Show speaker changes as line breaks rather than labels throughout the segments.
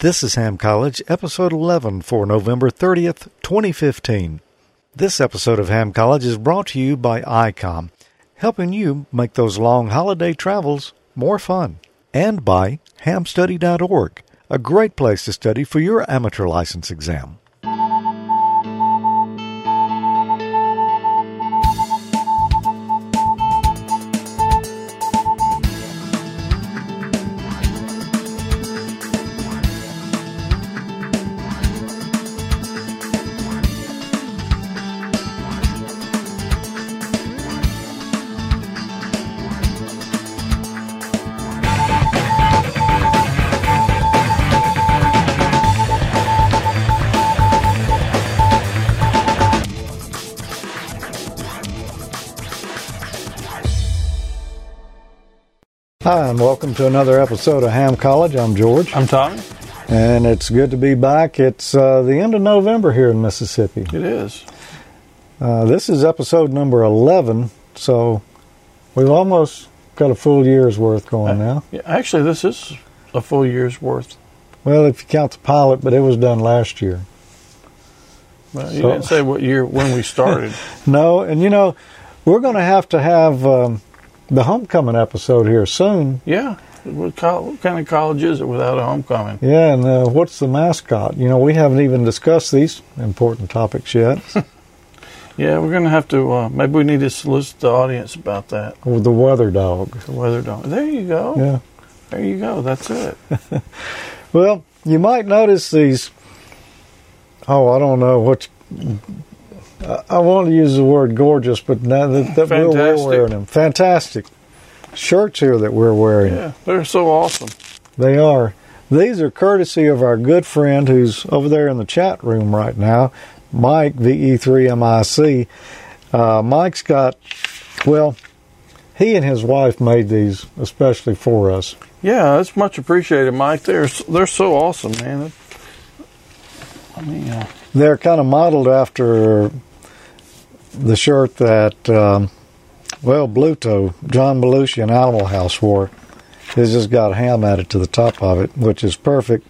This is Ham College, episode 11 for November 30th, 2015. This episode of Ham College is brought to you by ICOM, helping you make those long holiday travels more fun, and by hamstudy.org, a great place to study for your amateur license exam. Welcome to another episode of Ham College. I'm George,
I'm Tommy.
and it's good to be back. It's uh, the end of November here in Mississippi.
It is.
Uh, this is episode number 11, so we've almost got a full year's worth going now.
Yeah, actually, this is a full year's worth.
Well, if you count the pilot, but it was done last year.
Well, you
So-
didn't say what year when we started.
No, and you know, we're going to have to have um, the homecoming episode here soon.
yeah. What, kind of college is it without a homecoming?
Yeah, and uh, what's the mascot? You know, we haven't even discussed these important topics yet.
Yeah, we're going to have to. Uh, maybe we need to solicit the audience about that.
With the weather dog.
The weather dog. There you go.
Yeah.
There you go. That's it.
Well, you might notice these. Oh, I don't know what. I, I want to use the word gorgeous, but now that, that we're, we're wearing them, fantastic shirts here that we're wearing.
Yeah, they're so awesome.
They are. These are courtesy of our good friend who's over there in the chat room right now, Mike VE3MIC. Uh, Mike's got, well, he and his wife made these especially for us.
Yeah, that's much appreciated, Mike. They're they're so awesome, man. I mean, uh,
They're kind of modeled after the shirt that, um, well, Bluto, John Belushi in Animal House wore. It's just got ham added to the top of it, which is perfect.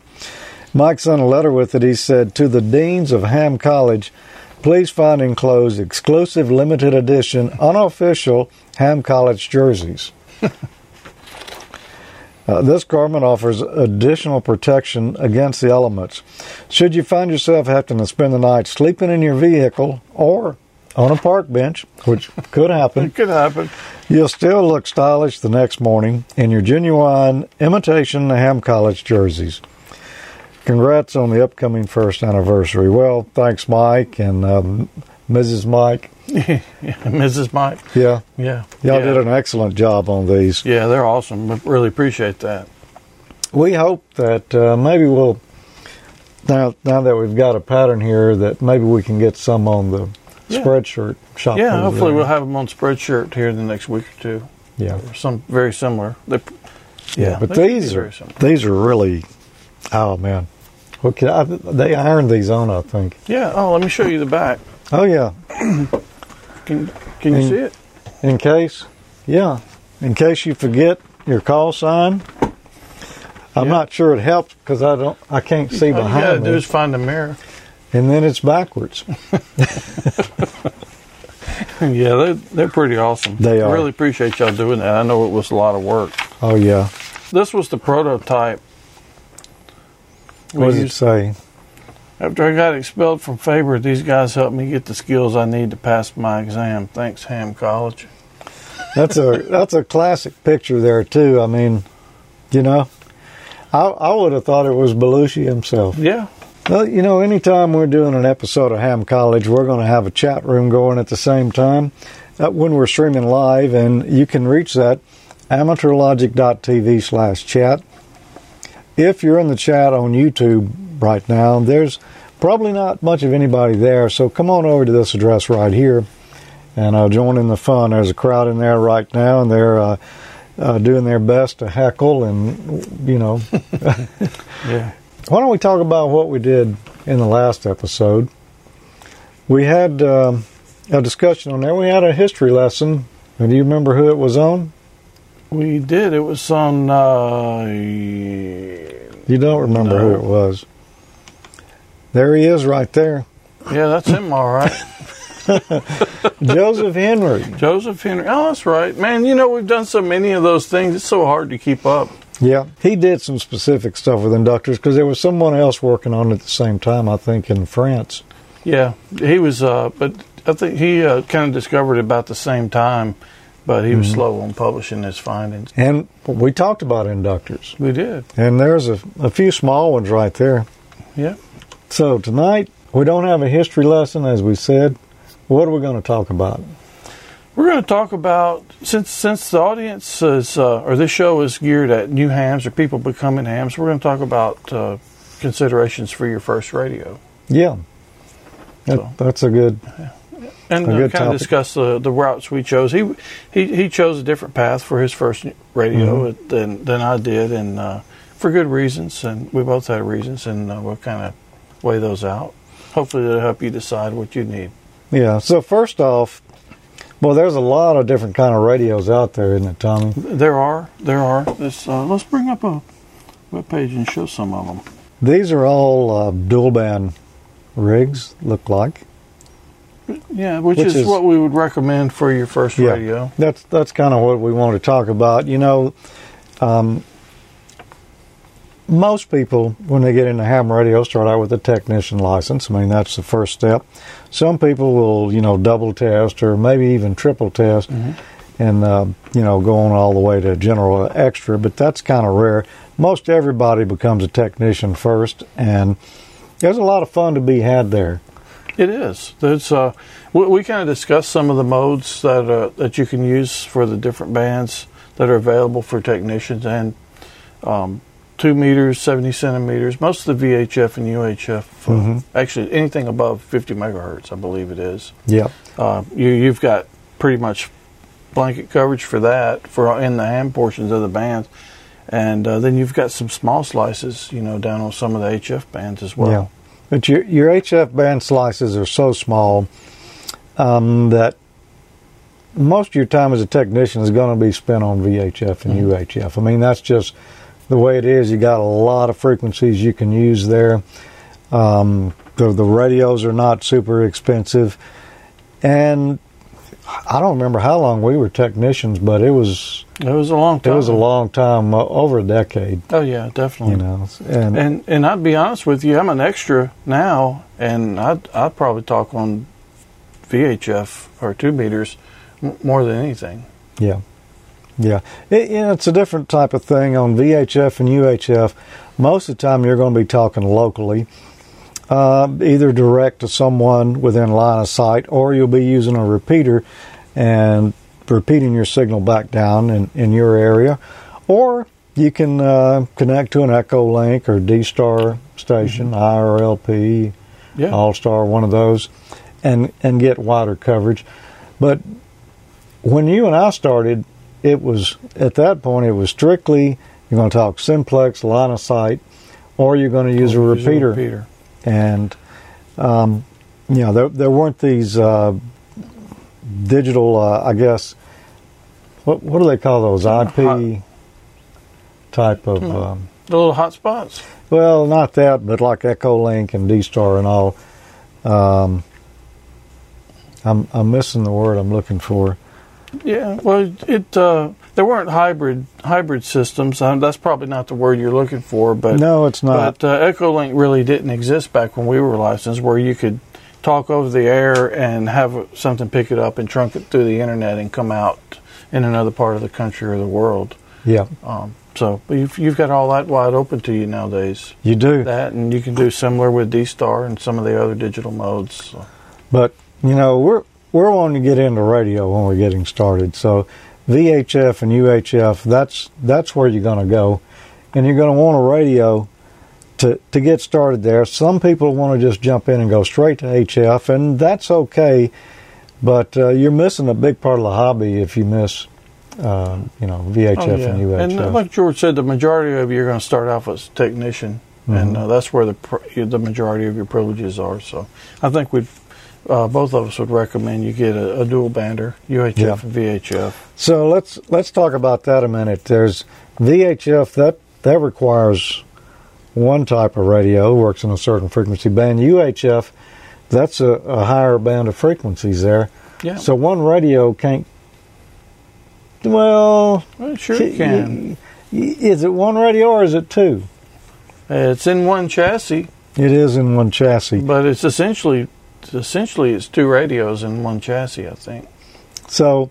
Mike sent a letter with it. He said, To the deans of Ham College, please find enclosed exclusive limited edition unofficial Ham College jerseys. Uh, this garment offers additional protection against the elements. Should you find yourself having to spend the night sleeping in your vehicle or on a park bench, which could happen,
it could happen.
you'll still look stylish the next morning in your genuine imitation Ham College jerseys. Congrats on the upcoming first anniversary. Well, thanks, Mike and um, Mrs. Mike.
yeah, Mrs. Mike.
Yeah,
Yeah,
y'all
yeah.
did an excellent job on these.
Yeah, they're awesome. We really appreciate that.
we hope that uh, maybe we'll now now that we've got a pattern here that maybe we can get some on the
Yeah.
spreadshirt shop.
Yeah, hopefully we'll have them on Spreadshirt here in the next week or two.
yeah
Or some very similar. They're,
yeah. But
they
these are these are really oh man. Okay, I, they ironed these on, I think.
Yeah. Oh, let me show you the back.
Oh yeah,
Can Can you see it?
in case, yeah, in case you forget your call sign. I'm
Yeah.
not sure it helps because I don't, I can't see
All you gotta
behind
do
me,
is find a mirror.
And then it's backwards.
yeah, they're they're pretty awesome.
They are.
I really appreciate y'all doing that. I know it was a lot of work.
Oh yeah,
This was the prototype.
What does it
used-
say?
After I got expelled from Faber, these guys helped me get the skills I need to pass my exam. Thanks, Ham College.
That's a that's a classic picture there too. I mean, you know, I I would have thought it was Belushi himself.
Yeah,
Well, you know, anytime we're doing an episode of Ham College, we're going to have a chat room going at the same time uh, when we're streaming live, and you can reach that amateurlogic.tv slash chat. If you're in the chat on YouTube right now, there's probably not much of anybody there, so come on over to this address right here and uh, join in the fun. There's a crowd in there right now, and they're uh, uh, doing their best to heckle and, you know.
yeah.
Why don't we talk about what we did in the last episode? We had um, a discussion on there. We had a history lesson. And do you remember who it was on?
We did. It was on. Uh,
You don't remember
No.
who it was. There he is right there.
Yeah, that's him, all right.
Joseph Henry.
Joseph Henry. Oh, that's right, man. You know we've done so many of those things. It's so hard to keep up.
Yeah, he did some specific stuff with inductors because there was someone else working on it at the same time, I think, in France.
Yeah, he was. Uh, but I think he uh, kind of discovered it about the same time, but he was
Mm-hmm.
slow on publishing his findings.
And we talked about inductors,
We did.
and there's a, a few small ones right there.
Yeah.
So tonight, we don't have a history lesson, as we said. What are we going to talk about?
We're going to talk about since since the audience is uh, or this show is geared at new hams or people becoming hams. We're going to talk about uh, considerations for your first radio
Yeah, that,
So-
that's a good.
and
A
uh, kind of discuss the the routes we chose. He he he chose a different path for his first radio
Mm-hmm.
than than I did, and uh, for good reasons. And we both had reasons, and uh, we'll kind of weigh those out. Hopefully, it'll help you decide what you need.
Yeah. So first off, well, there's a lot of different kind of radios out there, isn't it, Tommy?
There are there are. Let's uh, let's bring up a web page and show some of them.
These are all uh, dual band rigs. Look like
Yeah, which,
Which
is,
is-
what we would recommend for your first
Yeah.
radio.
that's that's kind of what we want to talk about. You know, um, most people when they get into ham radio start out with a technician license. I mean, that's the first step. Some people will, you know, double test or maybe even triple test, and uh, you know, go on all the way to general extra. But that's kind of rare. Most everybody becomes a technician first, and there's a lot of fun to be had there.
It is. There's uh, we, we kind of discussed some of the modes that uh, that you can use for the different bands that are available for technicians and um, two meters, seventy centimeters. Most of the VHF and UHF, uh,
Mhm.
actually anything above fifty megahertz, I believe it is.
Yeah,
Uh, you you've got pretty much blanket coverage for that for in the ham portions of the bands. And uh, then you've got some small slices, you know, down on some of the HF bands as well.
Yeah. But your your HF band slices are so small um, that most of your time as a technician is going to be spent on VHF and
Mhm.
UHF. I mean, that's just the way it is. You got a lot of frequencies you can use there. Um, the the radios are not super expensive, and I don't remember how long we were technicians, but it was
It was a long time.
it was a long time, uh, over a decade.
Oh yeah, definitely.
You know, and
And and I'd be honest with you, I'm an extra now, and I'd I'd probably talk on VHF or two meters more than anything.
Yeah, yeah. It, you know, it's a different type of thing on VHF and UHF. Most of the time, you're going to be talking locally, uh, either direct to someone within line of sight, or you'll be using a repeater and repeating your signal back down in, in your area, or you can uh, connect to an Echo Link or D Star station, IRLP,
Yeah.
All Star, one of those, and and get wider coverage. But when you and I started, it was at that point it was strictly you're going to talk simplex line of sight, or you're going to use a
Use
repeater.
repeater.
And um, you know there there weren't these uh, digital, uh, I guess. What what do they call those IP
Hot-
type of?
Hmm.
Um,
The little hot spots.
well, not that, but like Echolink and D Star and all. Um, I'm I'm missing the word I'm looking for.
Yeah. Well, it uh, there weren't hybrid hybrid systems. Um, that's probably not the word you're looking for, but
no, it's not.
But uh, EchoLink really didn't exist back when we were licensed, where you could talk over the air and have something pick it up and trunk it through the internet and come out in another part of the country or the world.
yeah,
Um, so you've, you've got all that wide open to you nowadays.
you do.
That and you can do similar with D Star and some of the other digital modes. So.
But you know, we're we're wanting to get into radio when we're getting started. So VHF and UHF, that's that's where you're going to go, and you're going to want a radio to to get started there. Some people want to just jump in and go straight to HF, and that's okay. But uh, you're missing a big part of the hobby if you miss, uh, you know, VHF
Oh, yeah.
and UHF.
And like George said, the majority of you are going to start off as technician, and
Mhm.
uh, that's where the pr- the majority of your privileges are. So, I think we uh, both of us would recommend you get a, a dual bander, UHF
Yeah.
and VHF.
So let's let's talk about that a minute. There's VHF that that requires one type of radio, works in a certain frequency band. UHF, that's a, a higher band of frequencies there.
Yeah.
So one radio can't. Well,
Well, sure it can.
Is it one radio or is it two?
It's in one chassis,
It is in one chassis.
but it's essentially essentially it's two radios in one chassis. I think.
So,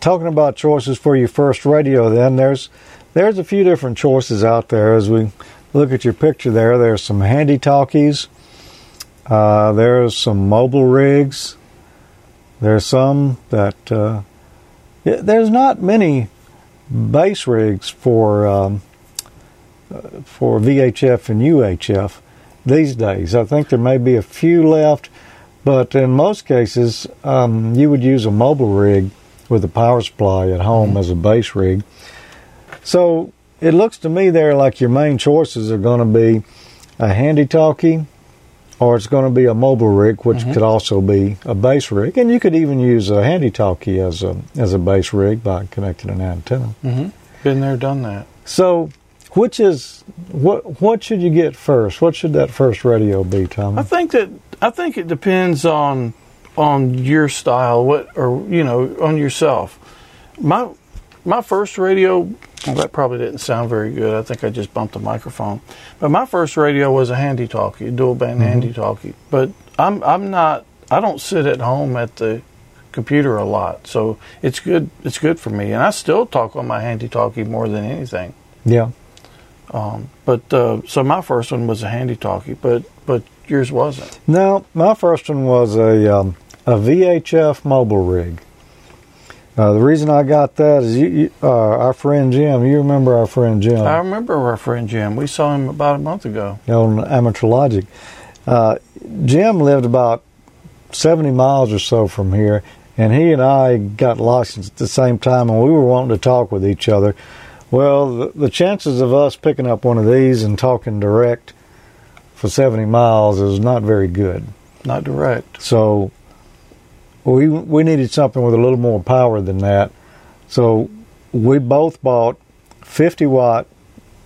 talking about choices for your first radio, then there's there's a few different choices out there. As we look at your picture there, there's some handy talkies. Uh, there's some mobile rigs. There's some that uh, there's not many base rigs for um, uh, for VHF and UHF these days. I think there may be a few left, but in most cases, um, you would use a mobile rig with a power supply at home as a base rig. So it looks to me there like your main choices are going to be a handy talkie or it's going to be a mobile rig, which could also be a base rig, and you could even use a handy talkie as a as a base rig by connecting an antenna.
Mm-hmm. Been there, done that.
So, which is what? What should you get first? What should that first radio be, Tommy?
I think that I think it depends on on your style, what or you know on yourself. My my first radio well, that probably didn't sound very good. I think I just bumped the microphone. But my first radio was a handy talkie, a dual band mm-hmm. handy talkie. But I'm I'm not I don't sit at home at the computer a lot, so it's good it's good for me. And I still talk on my handy talkie more than anything.
yeah.
Um, but uh, so my first one was a handy talkie, but but yours wasn't.
No, my first one was a um, a VHF mobile rig. Uh, the reason I got that is you, you, uh, our friend Jim. You remember our friend Jim
I remember our friend Jim. We saw him about a month ago.
on Amateur Logic. Uh, Jim lived about seventy miles or so from here, and he and I got licensed at the same time, and we were wanting to talk with each other. Well, the, the chances of us picking up one of these and talking direct for seventy miles is not very good.
Not direct.
So we we needed something with a little more power than that. So we both bought 50 watt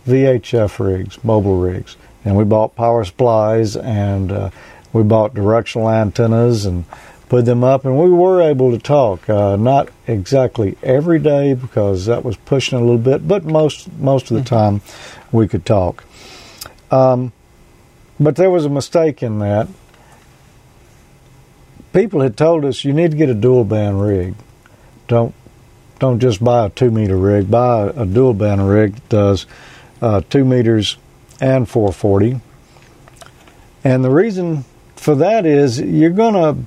VHF rigs, mobile rigs, and we bought power supplies and uh, we bought directional antennas and put them up, and we were able to talk. Uh, not exactly every day because that was pushing a little bit, but most most of the time we could talk. Um, but there was a mistake in that people had told us you need to get a dual band rig. Don't don't just buy a two meter rig. Buy a, a dual band rig that does uh, two meters and 440. And the reason for that is you're gonna you,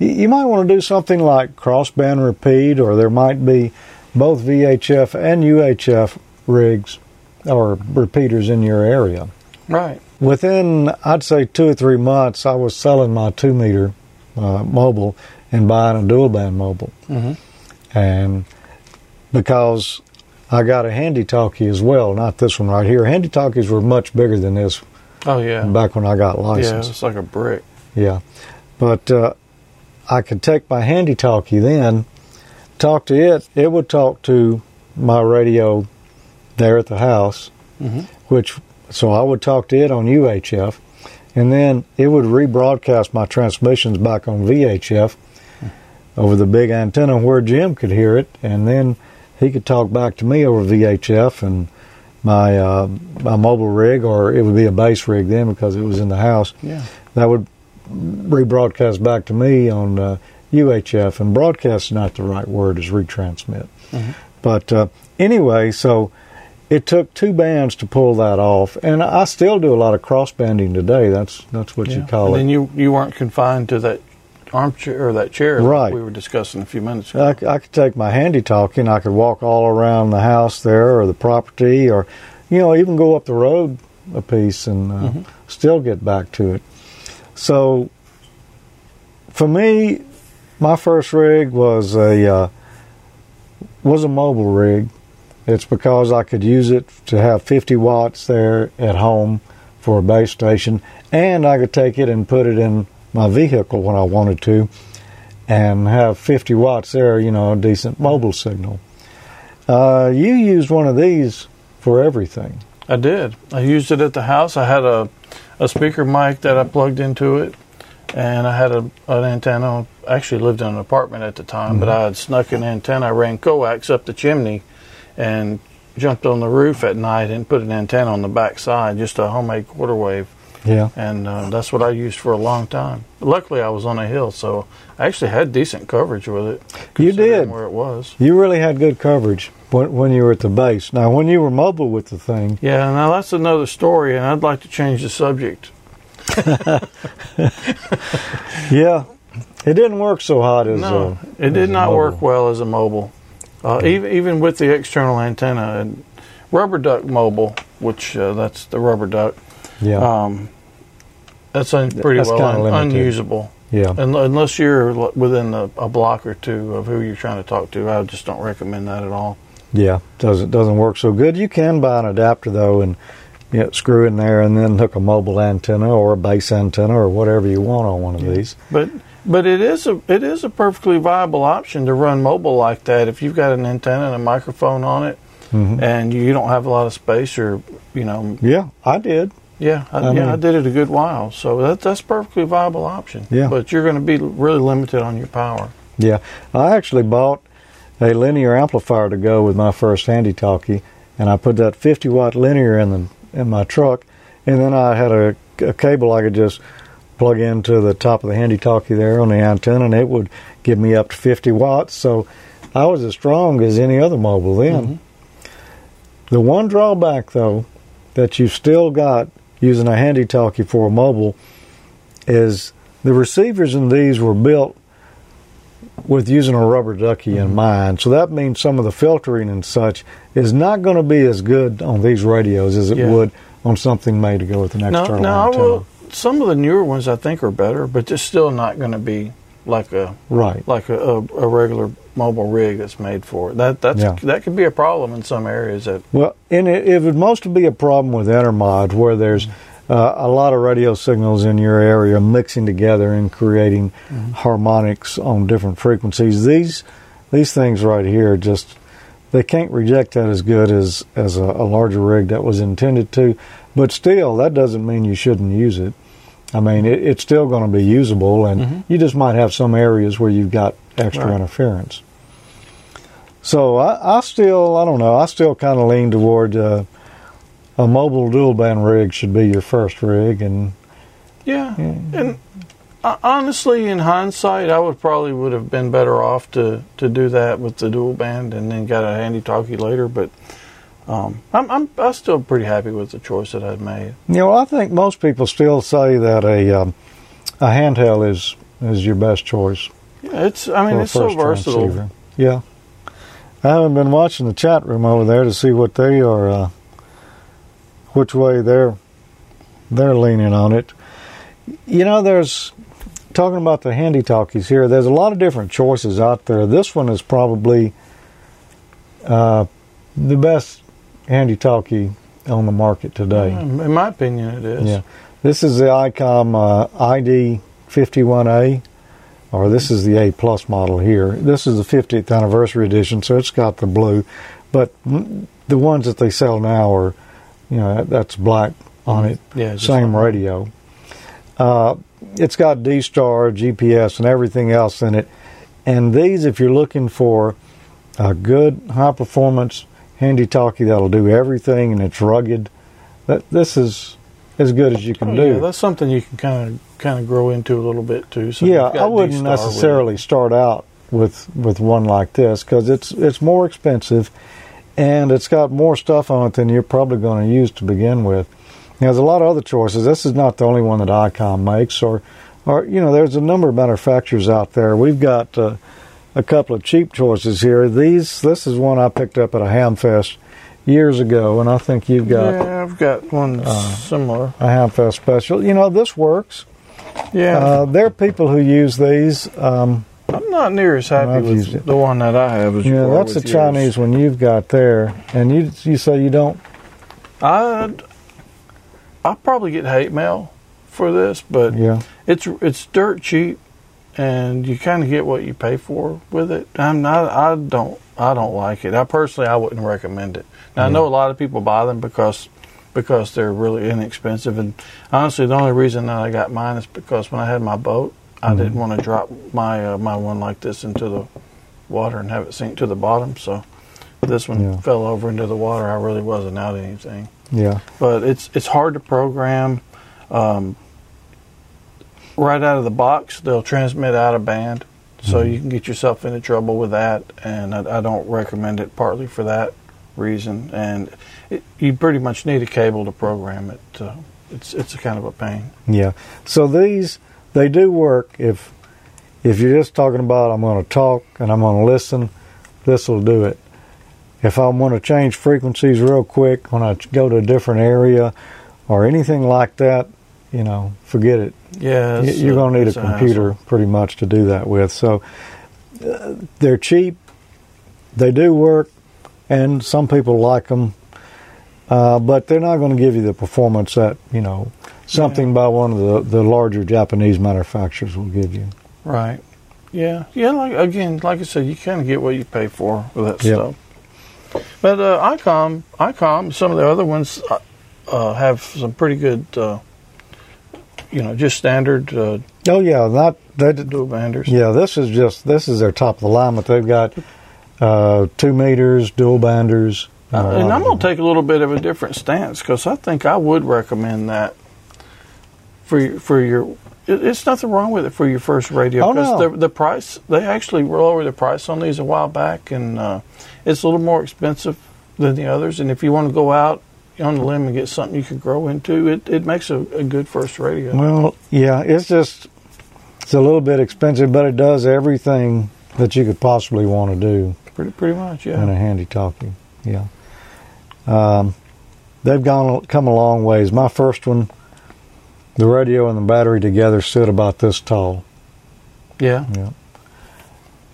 you might want to do something like crossband repeat, or there might be both VHF and UHF rigs or repeaters in your area.
Right.
Within, I'd say, two or three months, I was selling my two meter uh, mobile and buying a dual band mobile.
hmm
And because I got a handy talkie as well, not this one right here. Handy talkies were much bigger than this
Oh yeah.
back when I got
Yeah,
licensed.
it's like a brick.
Yeah. But uh, I could take my handy talkie then, talk to it. It would talk to my radio there at the house,
hmm
which so I would talk to it on UHF, and then it would rebroadcast my transmissions back on VHF over the big antenna where Jim could hear it, and then he could talk back to me over VHF and my uh, my mobile rig, or it would be a base rig then because it was in the house.
Yeah.
That would rebroadcast back to me on uh, UHF, and broadcast is not the right word; is retransmit.
Mhm.
But uh, anyway, so it took two bands to pull that off, and I still do a lot of cross banding today. That's that's what you call
and
it.
And you you weren't confined to that armchair or that chair
Right.
that we were discussing a few minutes ago.
I could take my handy talking. I could walk all around the house there or the property or, you know, even go up the road a piece and uh,
Mhm.
still get back to it. So for me, my first rig was a uh, was a mobile rig. It's because I could use it to have 50 watts there at home for a base station, and I could take it and put it in my vehicle when I wanted to, and have 50 watts there. You know, a decent mobile signal. Uh, you used one of these for everything.
I did. I used it at the house. I had a, a speaker mic that I plugged into it, and I had a, an antenna. I actually lived in an apartment at the time, but I had snuck an antenna. I ran coax up the chimney and jumped on the roof at night and put an antenna on the back side, just a homemade quarter wave.
Yeah.
And uh, that's what I used for a long time. Luckily, I was on a hill, so I actually had decent coverage with it.
You did.
Where it was.
You really had good coverage when, when you were at the base. Now, when you were mobile with the thing,
Yeah, now that's another story, and I'd like to change the subject.
yeah, it didn't work so hot as
No,
uh,
it did not work well as a mobile. Uh, even even with the external antenna and rubber duck mobile, which uh, that's the rubber duck.
Yeah,
Um, that's un- pretty
That's
well un-
limited.
unusable
yeah.
Un- unless you're within a, a block or two of who you're trying to talk to. I just don't recommend that at all.
Yeah, doesn't doesn't work so good. You can buy an adapter though, and you know, screw in there, and then hook a mobile antenna or a base antenna or whatever you want on one of these.
But but it is a it is a perfectly viable option to run mobile like that if you've got an antenna and a microphone on it,
Mhm.
and you don't have a lot of space or you know
Yeah, I did.
Yeah, I,
I
yeah, I did it a good while, so that, that's a perfectly viable option.
Yeah.
but you're going to be really limited on your power.
Yeah, I actually bought a linear amplifier to go with my first handy talkie, and I put that 50 watt linear in the in my truck, and then I had a, a cable I could just plug into the top of the handy talkie there on the antenna, and it would give me up to 50 watts. So I was as strong as any other mobile then. Mm-hmm. The one drawback, though, that you've still got using a handy talkie for a mobile is the receivers in these were built with using a rubber ducky in mind. So that means some of the filtering and such is not going to be as good on these radios as it
Yeah.
would on something made to go with an external
no, I
antenna.
will, some of the newer ones I think are better, but they're still not going to be like a
Right.
like a, a, a regular mobile rig that's made for it. That that's
Yeah.
that could be a problem in some areas. That
Well, and it, it would mostly be a problem with intermod where there's mm. Uh, a lot of radio signals in your area mixing together and creating harmonics on different frequencies. These these things right here just they can't reject that as good as as a, a larger rig that was intended to. But still, that doesn't mean you shouldn't use it. I mean, it, it's still going to be usable, and you just might have some areas where you've got extra
Right.
interference. So I, I still, I don't know, I still kind of lean toward uh, a mobile dual band rig should be your first rig, and
yeah, and uh, honestly, in hindsight, I would probably would have been better off to to do that with the dual band and then got a handy talkie later. But um, I'm I'm I'm still pretty happy with the choice that I've made.
you know, I think most people still say that a um, a handheld is is your best choice.
Yeah, it's I mean it's so versatile.
transceiver. Yeah. I haven't been watching the chat room over there to see what they are, uh, which way they're they're leaning on it. You know, there's talking about the handy talkies here. There's a lot of different choices out there. This one is probably uh, the best handy talkie on the market today.
Um, In my opinion, it is.
Yeah. This is the ICOM uh, ID 51A, or this is the A plus model here. This is the 50th anniversary edition, so it's got the blue. But mm, the ones that they sell now are, you know, that- that's black on it.
Yeah,
Same
like-
radio. Uh, it's got D Star, GPS, and everything else in it. And these, if you're looking for a good, high performance handy talkie that'll do everything and it's rugged, that this is as good as you can
Oh,
do.
yeah, that's something you can kind of kind of grow into a little bit too. So
yeah, I wouldn't necessarily start out with with one like this because it's it's more expensive and it's got more stuff on it than you're probably going to use to begin with. Now, there's a lot of other choices. This is not the only one that ICOM makes, or or you know, there's a number of manufacturers out there. We've got uh, a couple of cheap choices here. These this is one I picked up at a Hamfest years ago, and I think you've got
Yeah, I've got one
Uh,
similar.
a Hamfest special. You know, this works.
Yeah,
Uh, there are people who use these. Um,
I'm not near as happy with
it.
the one that I have as you
Yeah,
are
that's the
yours.
Chinese one you've got there, and you you say you don't.
I'd I'll probably get hate mail for this, but
Yeah,
it's it's dirt cheap, and you kind of get what you pay for with it. I'm not. I don't. I don't like it. I personally, I wouldn't recommend it. Now I know a lot of people buy them because because they're really inexpensive. And honestly, the only reason that I got mine is because when I had my boat, I didn't want to drop my uh, my one like this into the water and have it sink to the bottom. So this one
Yeah.
fell over into the water. I really wasn't out anything,
Yeah.
but it's it's hard to program. Um, right out of the box, they'll transmit out of band, so you can get yourself into trouble with that. And I, I don't recommend it partly for that reason. And it, you pretty much need a cable to program it. Uh, it's it's a kind of a pain.
Yeah. So these they do work if if you're just talking about I'm going to talk and I'm going to listen, this will do it. If I want to change frequencies real quick when I go to a different area or anything like that, you know, forget it.
Yeah,
You're going to need a computer pretty much to do that with. So uh, they're cheap. They do work, and some people like them, uh, but they're not going to give you the performance that you know something by one of the, the larger Japanese manufacturers will give you.
right. Yeah, yeah. Like again, like I said, you kind of get what you pay for with that
Yep.
stuff. But uh, ICOM, ICOM, some of the other ones uh, uh, have some pretty good, uh, you know, just standard uh,
Oh yeah, not they.
dual banders.
Yeah, this is just this is their top of the line, but they've got uh, two meters, dual banders,
and I'm gonna take a little bit of a different stance because I think I would recommend that for your, for your. It's nothing wrong with it for your first radio
Oh, no.
the, the price they actually lowered the price on these a while back and uh, it's a little more expensive than the others. And if you want to go out on the limb and get something you could grow into, it, it makes a, a good first radio.
Well, yeah, it's just it's a little bit expensive, but it does everything that you could possibly want to do
pretty pretty much, yeah.
And a handy talkie. Yeah, um, they've gone come a long ways. My first one, the radio and the battery together stood about this tall.
yeah.
Yeah,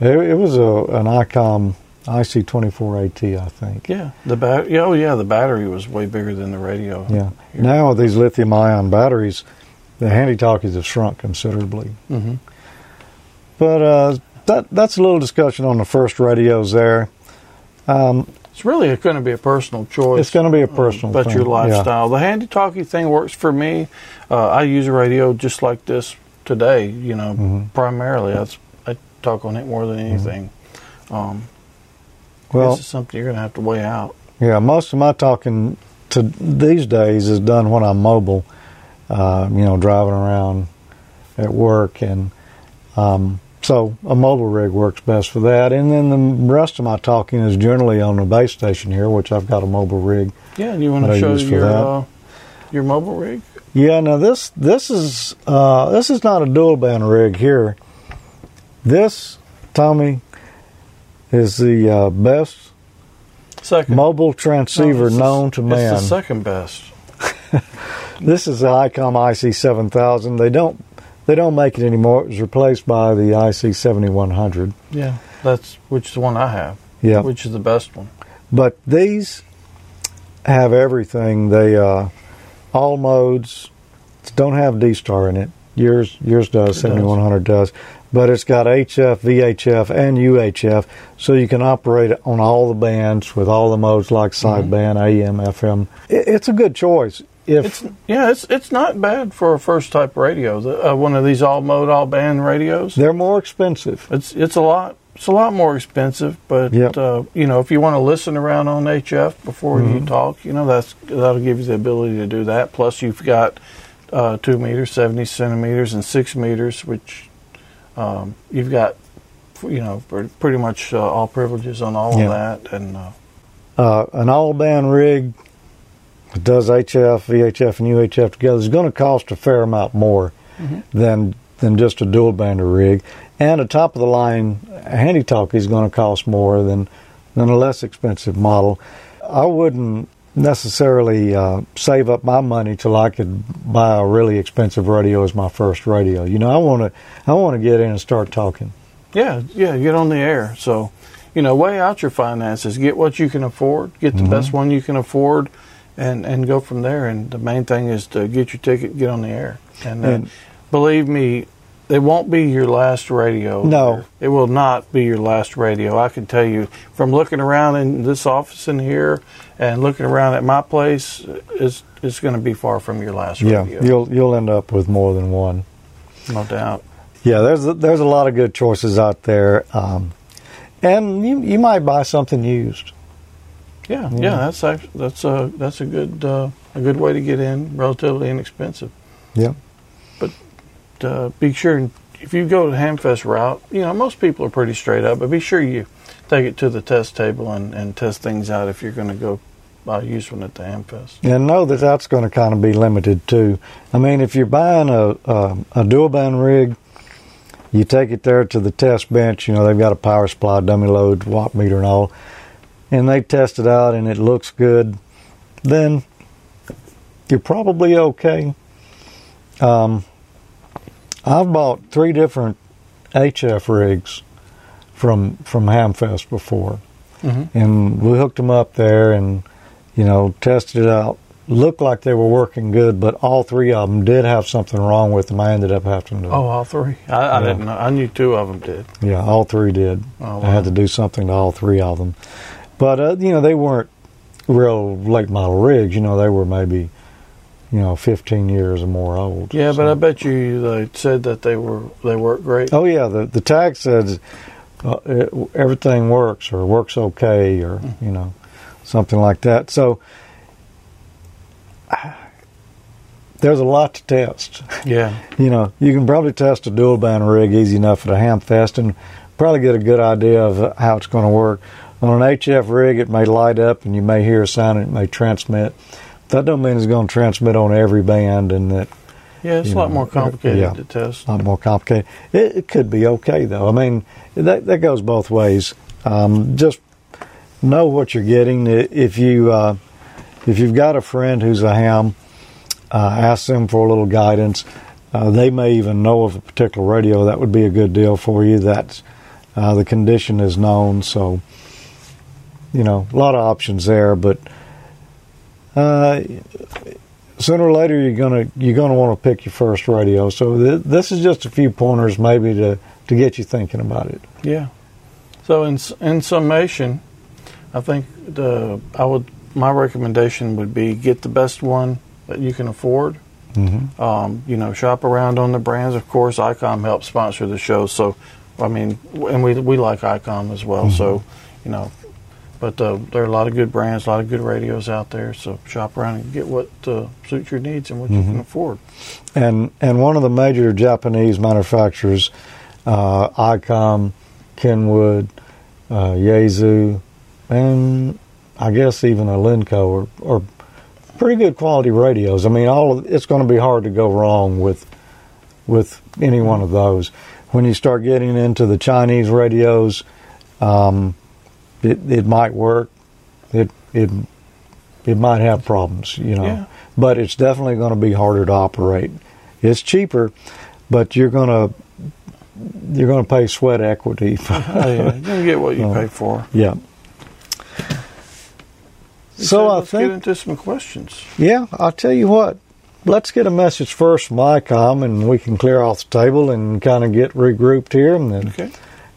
it, it was a an ICOM IC24AT, I think.
Yeah, the bat- oh yeah, the battery was way bigger than the radio.
Yeah.
Here.
Now with these lithium ion batteries, the handy talkies have shrunk considerably.
Mm-hmm.
But uh, that that's a little discussion on the first radios there. Um,
It's really going to be a personal choice.
it's going to be a personal
choice.
but
your
Yeah.
lifestyle. The handy talkie thing works for me. Uh, I use a radio just like this today. You know,
Mhm.
primarily That's, I talk on it more than anything. Um,
Well,
this is something you're going to have to weigh out.
yeah, most of my talking to these days is done when I'm mobile. Uh, you know, driving around at work, and um, so a mobile rig works best for that. And then the rest of my talking is generally on the base station here, which I've got a mobile rig.
Yeah, and you want to show your uh, your mobile rig?
Yeah, now this this is uh, this is not a dual band rig here. This, Tommy, is the uh, best
Second.
mobile transceiver
No,
known to man.
It's the second best.
This is the ICOM IC7000. They don't they don't make it anymore. It was replaced by the IC7100.
Yeah, that's which is the one I have.
Yeah,
Which is the best one?
but these have everything. They uh, all modes don't have D star in it. Yours yours does. Seventy one hundred does. But it's got HF, VHF, and UHF, so you can operate on all the bands with all the modes like sideband, AM, FM. It's a good choice. If
It's yeah, it's it's not bad for a first type radio. The, uh, one of these all mode, all band radios.
they're more expensive,
It's it's a lot it's a lot more expensive, but
Yep.
uh, you know if you want to listen around on HF before you
Mhm.
talk, you know that's that'll give you the ability to do that. Plus you've got uh, two meters, seventy centimeters, and six meters, which um, you've got you know pretty much uh, all privileges on all
Yeah.
of that, and uh,
uh, an all band rig does HF, VHF, and UHF together is going to cost a fair amount more
Mhm.
than than just a dual bander rig. And a top of the line handy talkie is going to cost more than than a less expensive model. I wouldn't necessarily uh, save up my money till I could buy a really expensive radio as my first radio. You know, I want to I want to get in and start talking.
Yeah, yeah, get on the air. So, you know, weigh out your finances, get what you can afford, get the
Mhm.
best one you can afford, and and go from there. And the main thing is to get your ticket, get on the air. And, uh,
And-
believe me, it won't be your last radio.
No.
It will not be your last radio. I can tell you from looking around in this office in here and looking around at my place, it's, it's going to be far from your last
Yeah,
radio.
you'll you'll end up with more than one.
no doubt.
Yeah, there's a, there's a lot of good choices out there, um, and you you might buy something used.
Yeah,
Yeah.
yeah, that's act- that's a that's a good uh, a good way to get in, relatively inexpensive.
Yeah, but
uh, be sure if you go the Hamfest route, you know most people are pretty straight up, but be sure you take it to the test table and, and test things out if you're going to go uh, use one at the Hamfest.
and know that that's going to kind of be limited too. I mean, if you're buying a a, a dual band rig, you take it there to the test bench. You know they've got a power supply, dummy load, watt meter, and all, and they test it out, and it looks good. Then you're probably okay. Um, I've bought three different HF rigs from from Hamfest before,
Mm-hmm.
and we hooked them up there and you know tested it out. Looked like they were working good, but all three of them did have something wrong with them. I ended up having to.
Oh, all three. I, I
Yeah.
didn't know. I knew two of them did.
Yeah, all three did.
Oh,
I had to do something to all three of them, but uh, you know they weren't real late model rigs. You know they were maybe you know 15 years or more old.
Yeah, but I bet you they said that they were they work great.
Oh yeah, the the tag says uh, it, everything works or works okay or you know something like that. So there's a lot to test.
Yeah,
You know, you can probably test a dual band rig easy enough at a Hamfest and probably get a good idea of how it's going to work. On an HF rig, it may light up and you may hear a sound and it may transmit. That don't mean it's going to transmit on every band and that
yeah, it's a lot
know,
more complicated
yeah.
to test.
a lot more complicated. It, it could be okay though. I mean, that that goes both ways. Um, just know what you're getting. If you uh, if you've got a friend who's a ham, uh, ask them for a little guidance. Uh, they may even know of a particular radio that would be a good deal for you. That uh, the condition is known, so you know a lot of options there. But uh, sooner or later you're gonna you're gonna want to pick your first radio. So th- this is just a few pointers maybe to to get you thinking about it.
Yeah. So in in summation, I think the I would my recommendation would be get the best one that you can afford.
Mm-hmm.
Um, you know, shop around on the brands. Of course, ICOM helps sponsor the show, so I mean, and we we like ICOM as well. So, you know, but uh, there are a lot of good brands, a lot of good radios out there. So shop around and get what uh, suits your needs and what you can afford.
And and one of the major Japanese manufacturers, uh, ICOM, Kenwood, uh, Yaesu, and I guess even Alinco are, are pretty good quality radios. I mean, all of, it's going to be hard to go wrong with with any one of those. When you start getting into the Chinese radios, um, it it might work. It it it might have problems, you know.
Yeah.
But it's definitely going to be harder to operate. It's cheaper, but you're going to you're going to pay sweat equity.
Oh, yeah, you're gonna get what you
Oh.
pay for.
yeah.
So
So I
let's get
think
into some questions.
Yeah, I'll tell you what. Let's get a message first from ICOM, and we can clear off the table and kind of get regrouped here, and then
Okay.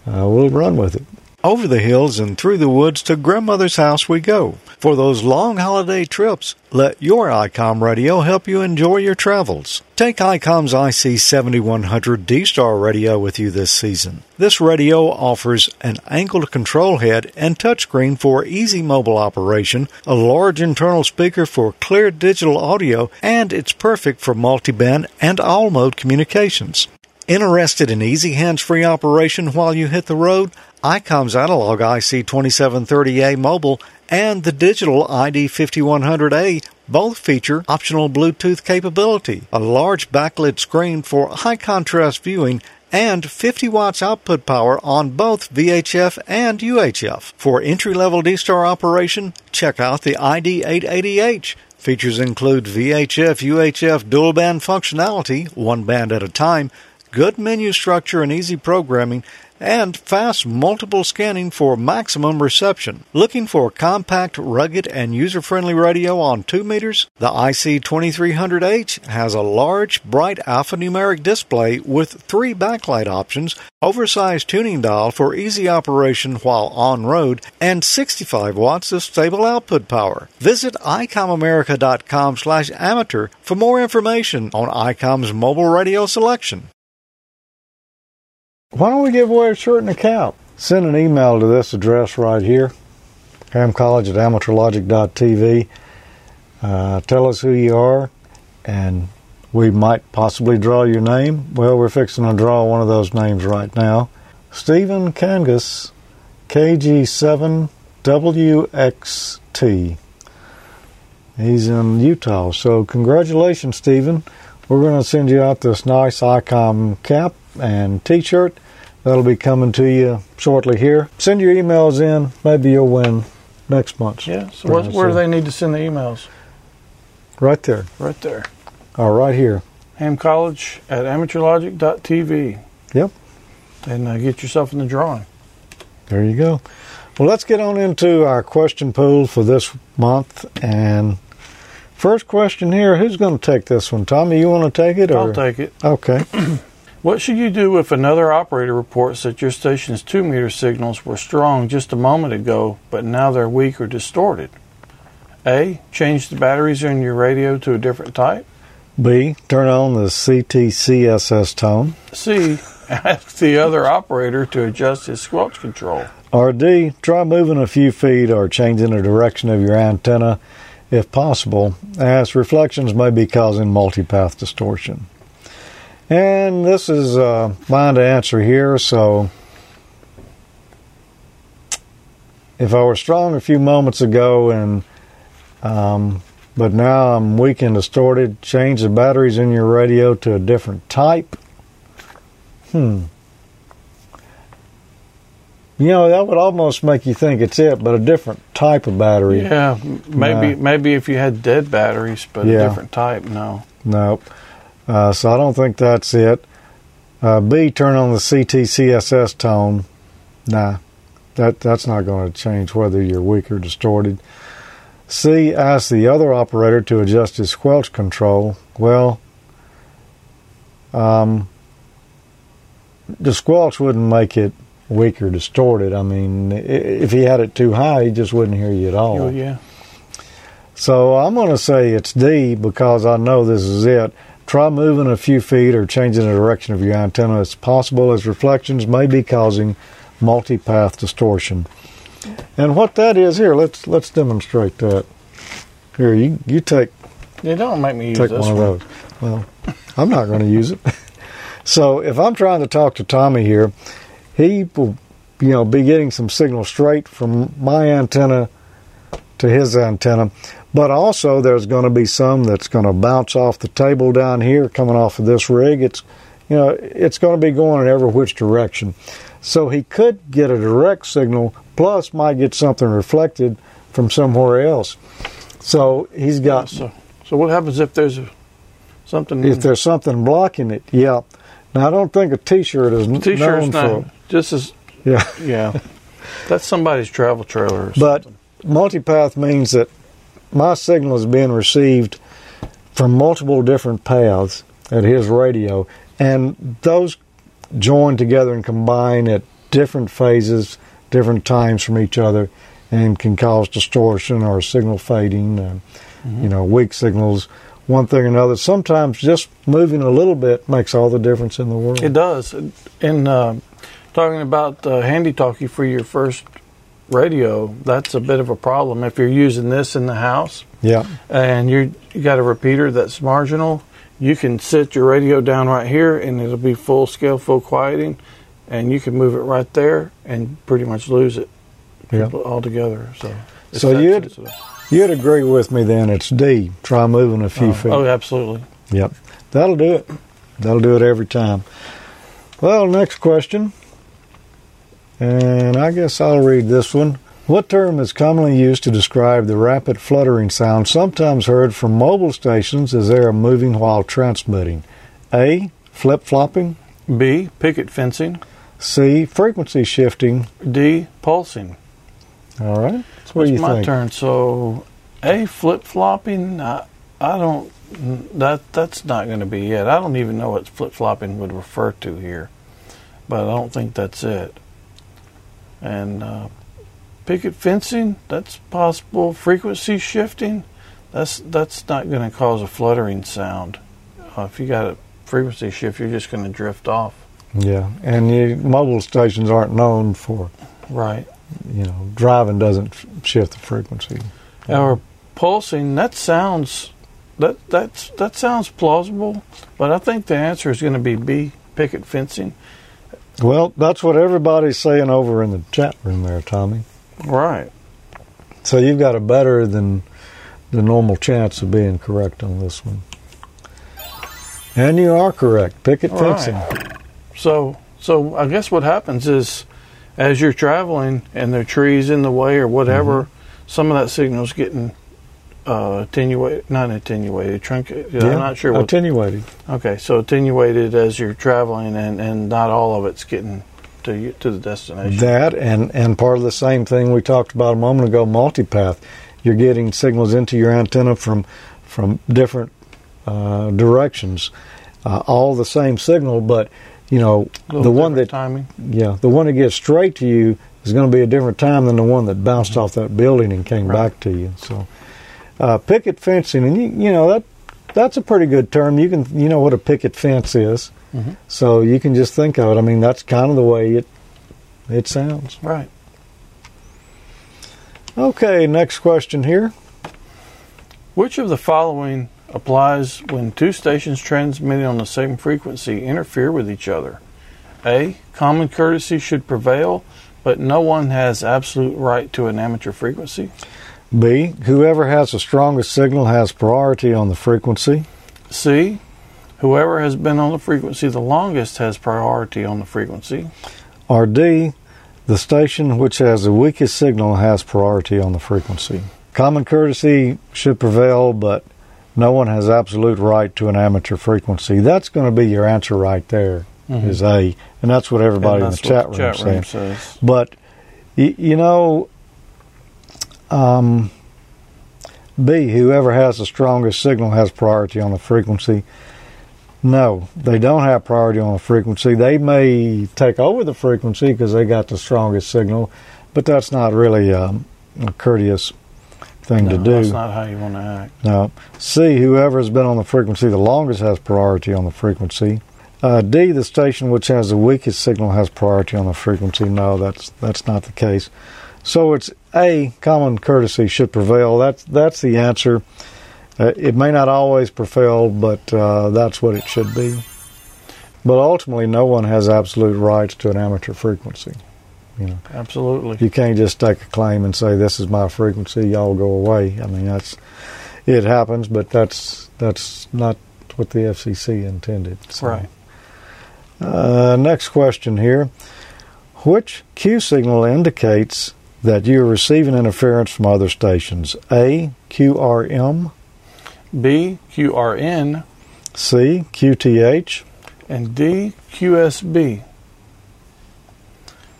uh, we'll run with it. Over the hills and through the woods to grandmother's house we go. For those long holiday trips, let your ICOM radio help you enjoy your travels. Take ICOM's IC7100 D-Star radio with you this season. This radio offers an angled control head and touchscreen for easy mobile operation, a large internal speaker for clear digital audio, and it's perfect for multi-band and all-mode communications. Interested in easy hands-free operation while you hit the road? ICOM's analog IC2730A mobile and the digital ID5100A both feature optional Bluetooth capability, a large backlit screen for high contrast viewing, and 50 watts output power on both VHF and UHF. For entry level D Star operation, check out the ID880H. Features include VHF UHF dual band functionality, one band at a time, good menu structure and easy programming, and fast multiple scanning for maximum reception. Looking for a compact, rugged, and user friendly radio on 2 meters? The IC2300H has a large, bright alphanumeric display with three backlight options, oversized tuning dial for easy operation while on road, and 65 watts of stable output power. Visit icomamerica.com slash amateur for more information on ICOM's mobile radio selection. Why don't we give away a shirt and a cap? Send an email to this address right here, hamcollege at amateurlogic.tv. Uh, tell us who you are, and we might possibly draw your name. Well, we're fixing to draw one of those names right now. Stephen Kangas, KG7WXT. He's in Utah. So, congratulations, Stephen. We're going to send you out this nice ICOM cap and t shirt. That'll be coming to you shortly here. Send your emails in. Maybe you'll win next month.
Yeah. So, what, where do they need to send the emails?
Right there.
Right there.
Oh, right here.
Ham College at amateurlogic.tv.
Yep.
And uh, get yourself in the drawing.
There you go. Well, let's get on into our question pool for this month. And first question here who's going to take this one? Tommy, you want to take it? Or?
I'll take it.
Okay.
What should you do if another operator reports that your station's 2 meter signals were strong just a moment ago, but now they're weak or distorted? A. Change the batteries in your radio to a different type.
B. Turn on the CTCSS tone.
C. Ask the other operator to adjust his squelch control.
Or D. Try moving a few feet or changing the direction of your antenna if possible, as reflections may be causing multipath distortion. And this is uh, mine to answer here. So, if I were strong a few moments ago, and um, but now I'm weak and distorted, change the batteries in your radio to a different type. Hmm. You know that would almost make you think it's it, but a different type of battery.
Yeah, maybe
Nah.
maybe if you had dead batteries, but
Yeah.
a different type. No.
Nope. Uh, so I don't think that's it. Uh, B, turn on the CTCSS tone. Nah, that that's not going to change whether you're weak or distorted. C, ask the other operator to adjust his squelch control. Well, um, the squelch wouldn't make it weak or distorted. I mean, if he had it too high, he just wouldn't hear you at all.
Oh, yeah.
So I'm going to say it's D because I know this is it. Try moving a few feet or changing the direction of your antenna as possible, as reflections may be causing multipath distortion. And what that is here, let's let's demonstrate that. Here, you you take
You don't make me use
take
this
one
one.
of those. Well, I'm not going to use it. so if I'm trying to talk to Tommy here, he will, you know, be getting some signal straight from my antenna to his antenna. But also, there's going to be some that's going to bounce off the table down here, coming off of this rig. It's, you know, it's going to be going in every which direction. So he could get a direct signal, plus might get something reflected from somewhere else. So he's got
So, so what happens if there's a, something?
if there's something blocking it, yeah. Now I don't think a T-shirt is
T-shirt's
known
not
for.
just as
Yeah,
yeah. That's somebody's travel trailer. Or
but
something.
multipath means that my signal is being received from multiple different paths at his radio, and those join together and combine at different phases, different times from each other, and can cause distortion or signal fading. Uh, You know, weak signals, one thing or another. Sometimes just moving a little bit makes all the difference in the world.
It does. And uh, talking about uh, handy talkie for your first radio, that's a bit of a problem. If you're using this in the house
yeah.
and you you got a repeater that's marginal, you can sit your radio down right here and it'll be full scale, full quieting, and you can move it right there and pretty much lose it
Yeah.
altogether. So,
So you'd-
sensitive.
You'd agree with me then it's D. Try moving a few
oh,
feet.
oh, absolutely.
Yep. That'll do it. That'll do it every time. Well, next question. And I guess I'll read this one. What term is commonly used to describe the rapid fluttering sound sometimes heard from mobile stations as they are moving while transmitting? A. Flip flopping.
B. Picket fencing.
C. Frequency shifting.
D. Pulsing.
All right. So what
it's
do you
my
think?
turn. So, A. Flip flopping. I, I don't. That that's not going to be it. I don't even know what flip flopping would refer to here, but I don't think that's it. And uh, picket fencing. That's possible. Frequency shifting. That's that's not going to cause a fluttering sound. Uh, if you got a frequency shift, you're just going to drift off.
Yeah, and you, mobile stations aren't known for
Right.
you know driving doesn't shift the frequency.
Or pulsing. That sounds that that's that sounds plausible, but I think the answer is going to be B. Picket fencing.
Well, that's what everybody's saying over in the chat room there, Tommy.
Right.
So you've got a better than the normal chance of being correct on this one. And you are correct. Picket
All right.
fencing.
So so I guess what happens is, as you're traveling and there are trees in the way or whatever, mm-hmm. some of that signal's getting uh, attenuated, not attenuated, truncated. I'm not sure what.
attenuated.
okay, so attenuated as you're traveling, and, and not all of it's getting to you, to the destination.
That and and part of the same thing we talked about a moment ago, multipath. You're getting signals into your antenna from from different uh, directions, uh, all the same signal, but you know the one that
timing.
yeah the one that gets straight to you is going to be a different time than the one that bounced off that building and came
Right.
back to you. So uh, picket fencing, and you you know that that's a pretty good term. You can you know what a picket fence is,
Mhm.
so you can just think of it. I mean that's kind of the way it it sounds.
Right.
Okay, next question here.
Which of the following applies when two stations transmitting on the same frequency interfere with each other? A. Common courtesy should prevail, but no one has absolute right to an amateur frequency.
B. Whoever has the strongest signal has priority on the frequency.
C. Whoever has been on the frequency the longest has priority on the frequency.
Or D. The station which has the weakest signal has priority on the frequency. Common courtesy should prevail, but no one has absolute right to an amateur frequency. That's going to be your answer right there. Mm-hmm. Is A, and that's what everybody
And
in the
that's
chat
what
room is saying.
says.
But y- you know, um, B, whoever has the strongest signal has priority on the frequency. No, they don't have priority on the frequency. They may take over the frequency because they got the strongest signal, but that's not really um, a courteous thing
No,
to do.
that's not how you want to act.
No. C, whoever has been on the frequency the longest has priority on the frequency. Uh, D, the station which has the weakest signal has priority on the frequency. No, that's that's not the case. So it's A, common courtesy should prevail. That's that's the answer. Uh, it may not always prevail, but uh, that's what it should be. But ultimately, no one has absolute rights to an amateur frequency. You know,
Absolutely.
you can't just take a claim and say this is my frequency. Y'all go away. I mean, that's it happens, but that's that's not what the FCC intended. So.
Right.
Uh, next question here: Which Q signal indicates that you are receiving interference from other stations? A. QRM.
B. QRN.
C. QTH.
and D QSB.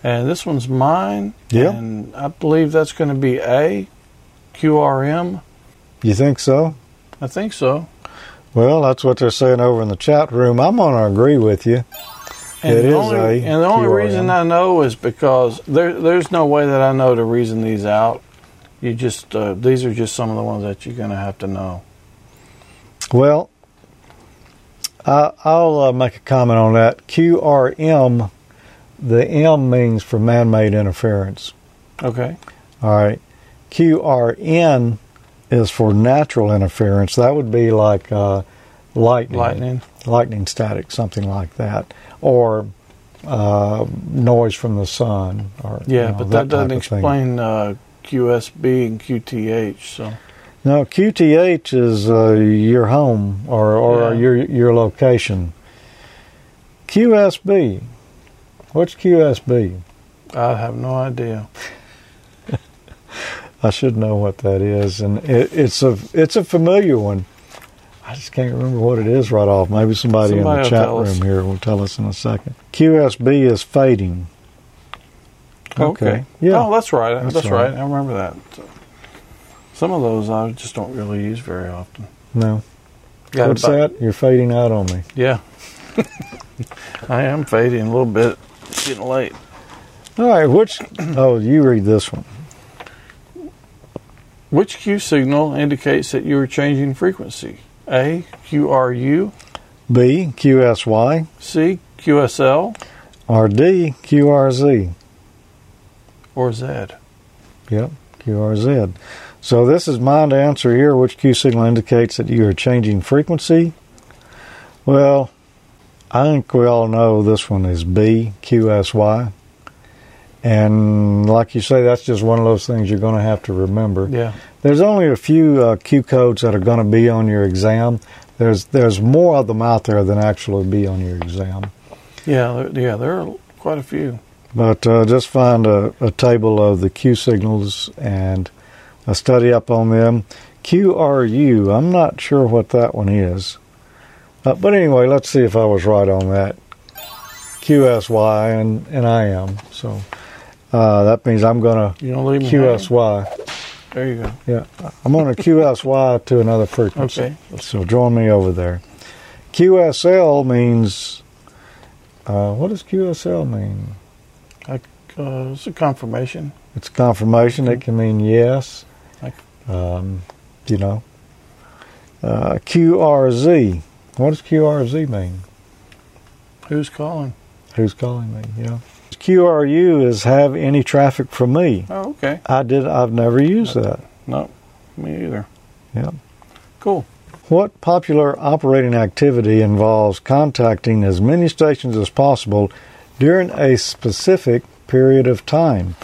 And this one's mine.
Yeah.
And I believe that's going to be A QRM.
You think so?
I think so.
Well, that's what they're saying over in the chat room. I'm going to agree with you.
And
It
the
is
only,
A
and the only
QRM.
reason I know is because there, there's no way that I know to reason these out. You just uh, these are just some of the ones that you're going to have to know.
Well, I, I'll uh, make a comment on that. QRM, the M means for man made interference.
Okay.
All right. QRN is for natural interference. That would be like uh, lightning,
Lightning.
lightning static, something like that, or uh, noise from the sun. Or
Yeah,
you know,
but that, doesn't
of thing.
explain uh, QSB and QTH. So
No, QTH is uh, your home or, or
Yeah.
your your location. QSB. What's QSB?
I have no idea.
I should know what that is, and it, it's a it's a familiar one. I just can't remember what it is right off. Maybe somebody, in the chat
us.
room here will tell us in a second. QSB is fading.
Okay.
Yeah.
Oh, that's right.
That's
That's,
right.
right. I remember that. Some of those I just don't really use very often.
No.
Got
What's that? You're fading out on me.
Yeah. I am fading a little bit. It's getting late.
All right. Which? Oh, you read this one.
Which Q signal indicates that you are changing frequency? A. QRU.
B. QSY.
C. QSL.
Or D.
Or Z.
Yep. QRZ. So this is mine to answer here. Which Q signal indicates that you are changing frequency? Well, I think we all know this one is B, QSY. And like you say, that's just one of those things you're going to have to remember.
Yeah.
There's only a few uh, Q codes that are going to be on your exam. There's there's more of them out there than actually be on your exam.
Yeah. There, yeah. There are quite a few.
But uh, just find a, a table of the Q signals and a study up on them. QRU, I'm not sure what that one is. Uh, but anyway, let's see if I was right on that. QSY, and, and I am. So uh, that means I'm going to
You don't leave hanging?
QSY.
There you go.
Yeah, I'm going to QSY to another frequency.
Okay.
So join me over there. QSL means. Uh, what does QSL mean?
Uh, it's a confirmation.
It's confirmation. It can mean yes.
Like-
Um, you know. Uh, QRZ. What does QRZ mean?
Who's calling?
Who's calling me? Yeah. QRU is have any traffic from me.
Oh, okay.
I did. I've never used that.
No, me either.
Yeah.
Cool.
What popular operating activity involves contacting as many stations as possible during a specific period of time?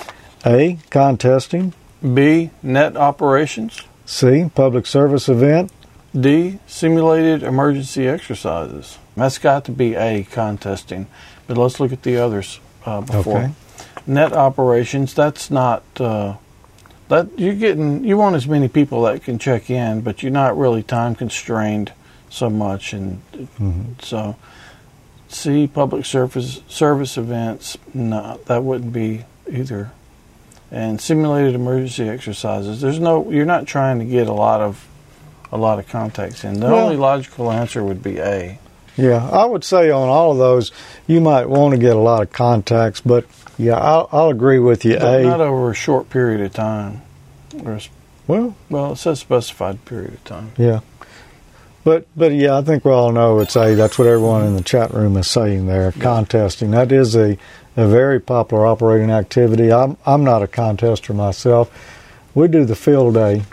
A. Contesting.
B. Net operations.
C. Public service event.
D. Simulated emergency exercises. That's got to be A. Contesting. But let's look at the others uh, before.
Okay.
Net operations. That's not. Uh, that you're getting. You want as many people that can check in, but you're not really time constrained so much, and
Mhm.
so. see Public service service events. No, that wouldn't be either. And simulated emergency exercises. There's no. You're not trying to get a lot of a lot of contacts in. The
Well-
only logical answer would be A.
Yeah, I would say on all of those, you might want to get a lot of contacts, but yeah, I'll, I'll agree with you.
But
A.
not over a short period of time. Or
well,
well, it says specified period of time.
yeah, but but yeah, I think we all know it's A. That's what everyone in the chat room is saying there. Contesting that is a a very popular operating activity. I'm I'm not a contester myself. We do the field day.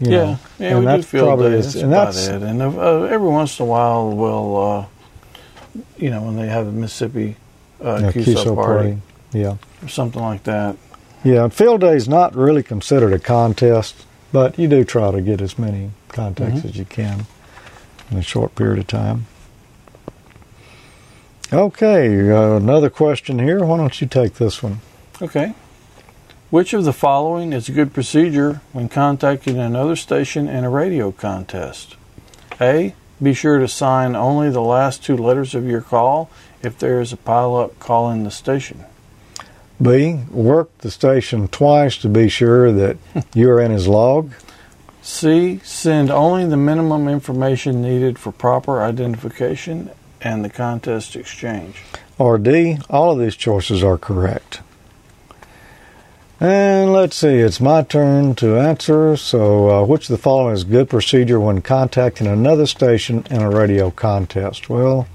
You
yeah,
know,
yeah,
and
we
that's
do feel
probably
that.
is-
That's
and
about
that's
it. And uh, every once in a while, we'll, uh, you know, when they have the Mississippi uh,
yeah,
QSO,
QSO
party
party. Yeah.
or something like that.
Yeah, field day is not really considered a contest, but you do try to get as many contacts
Mhm.
as you can in a short period of time. Okay, uh, another question here. Why don't you take this one?
Okay. Which of the following is a good procedure when contacting another station in a radio contest? A. Be sure to sign only the last two letters of your call if there is a pileup calling the station.
B. Work the station twice to be sure that you're in his log.
C. Send only the minimum information needed for proper identification and the contest exchange.
Or D. All of these choices are correct. And let's see, it's my turn to answer. So, uh, which of the following is good procedure when contacting another station in a radio contest? Well,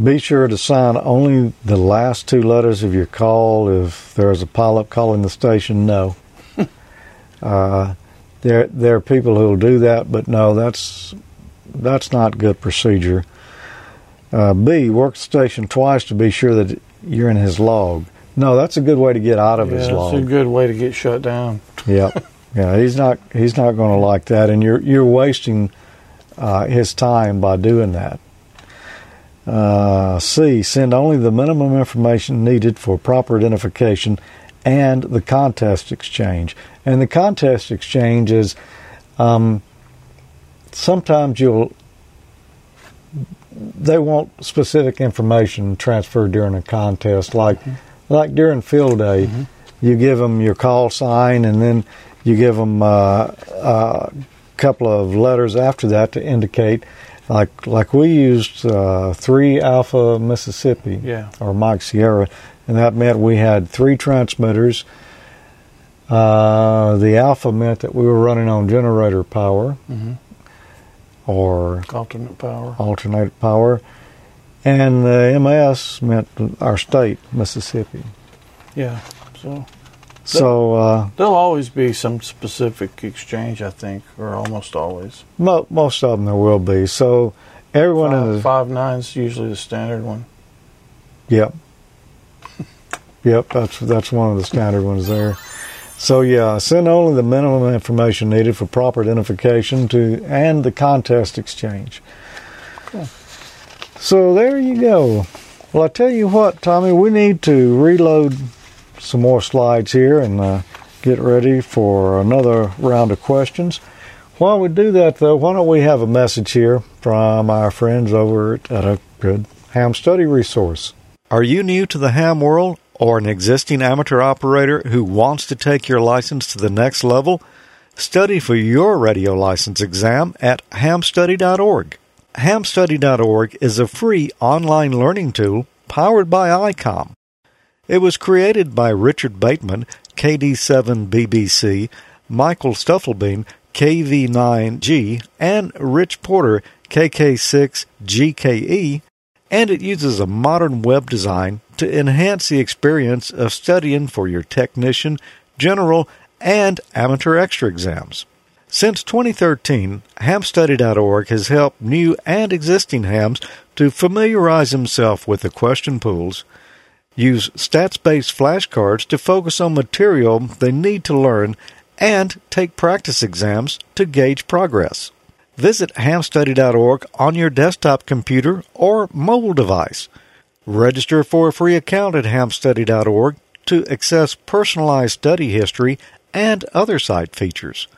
be sure to sign only the last two letters of your call. If there's a pileup calling the station, no. uh, there, there are people who will do that, but no, that's that's not good procedure. Uh, B, work the station twice to be sure that you're in his log. No, that's a good way to get out of
yeah,
his
it's a good way to get shut down.
Yeah, yeah, he's not he's not going to like that, and you're you're wasting uh, his time by doing that. Uh, C, send only the minimum information needed for proper identification and the contest exchange. And the contest exchange is um, sometimes you'll they want specific information transferred during a contest, like like during field day. You give them your call sign, and then you give them uh, a couple of letters after that to indicate. Like like we used uh, three Alpha Mississippi
Yeah.
or Mike Sierra, and that meant we had three transmitters. Uh, the Alpha meant that we were running on generator power
hmm
or
Alternate power.
alternate power, and the MS meant our state, Mississippi.
Yeah. So
So uh,
there'll always be some specific exchange, I think, or almost always.
mo- most of them there will be. So everyone in the
five nine's usually the standard one.
Yep. Yep, that's that's one of the standard ones there. So yeah, send only the minimum information needed for proper identification to and the contest exchange. So there you go. Well, I tell you what, Tommy, we need to reload some more slides here and uh, get ready for another round of questions. While we do that, though, why don't we have a message here from our friends over at a good ham study resource? Are you new to the ham world or an existing amateur operator who wants to take your license to the next level? Study for your radio license exam at hamstudy.org. Hamstudy.org is a free online learning tool powered by ICOM. It was created by Richard Bateman, KD7BBC, Michael Stufflebean, KV9G, and Rich Porter, KK6GKE, and it uses a modern web design to enhance the experience of studying for your technician, general, and amateur extra exams. Since 2013, hamstudy.org has helped new and existing hams to familiarize themselves with the question pools, use stats based flashcards to focus on material they need to learn, and take practice exams to gauge progress. Visit hamstudy.org on your desktop computer or mobile device. Register for a free account at hamstudy.org to access personalized study history and other site features.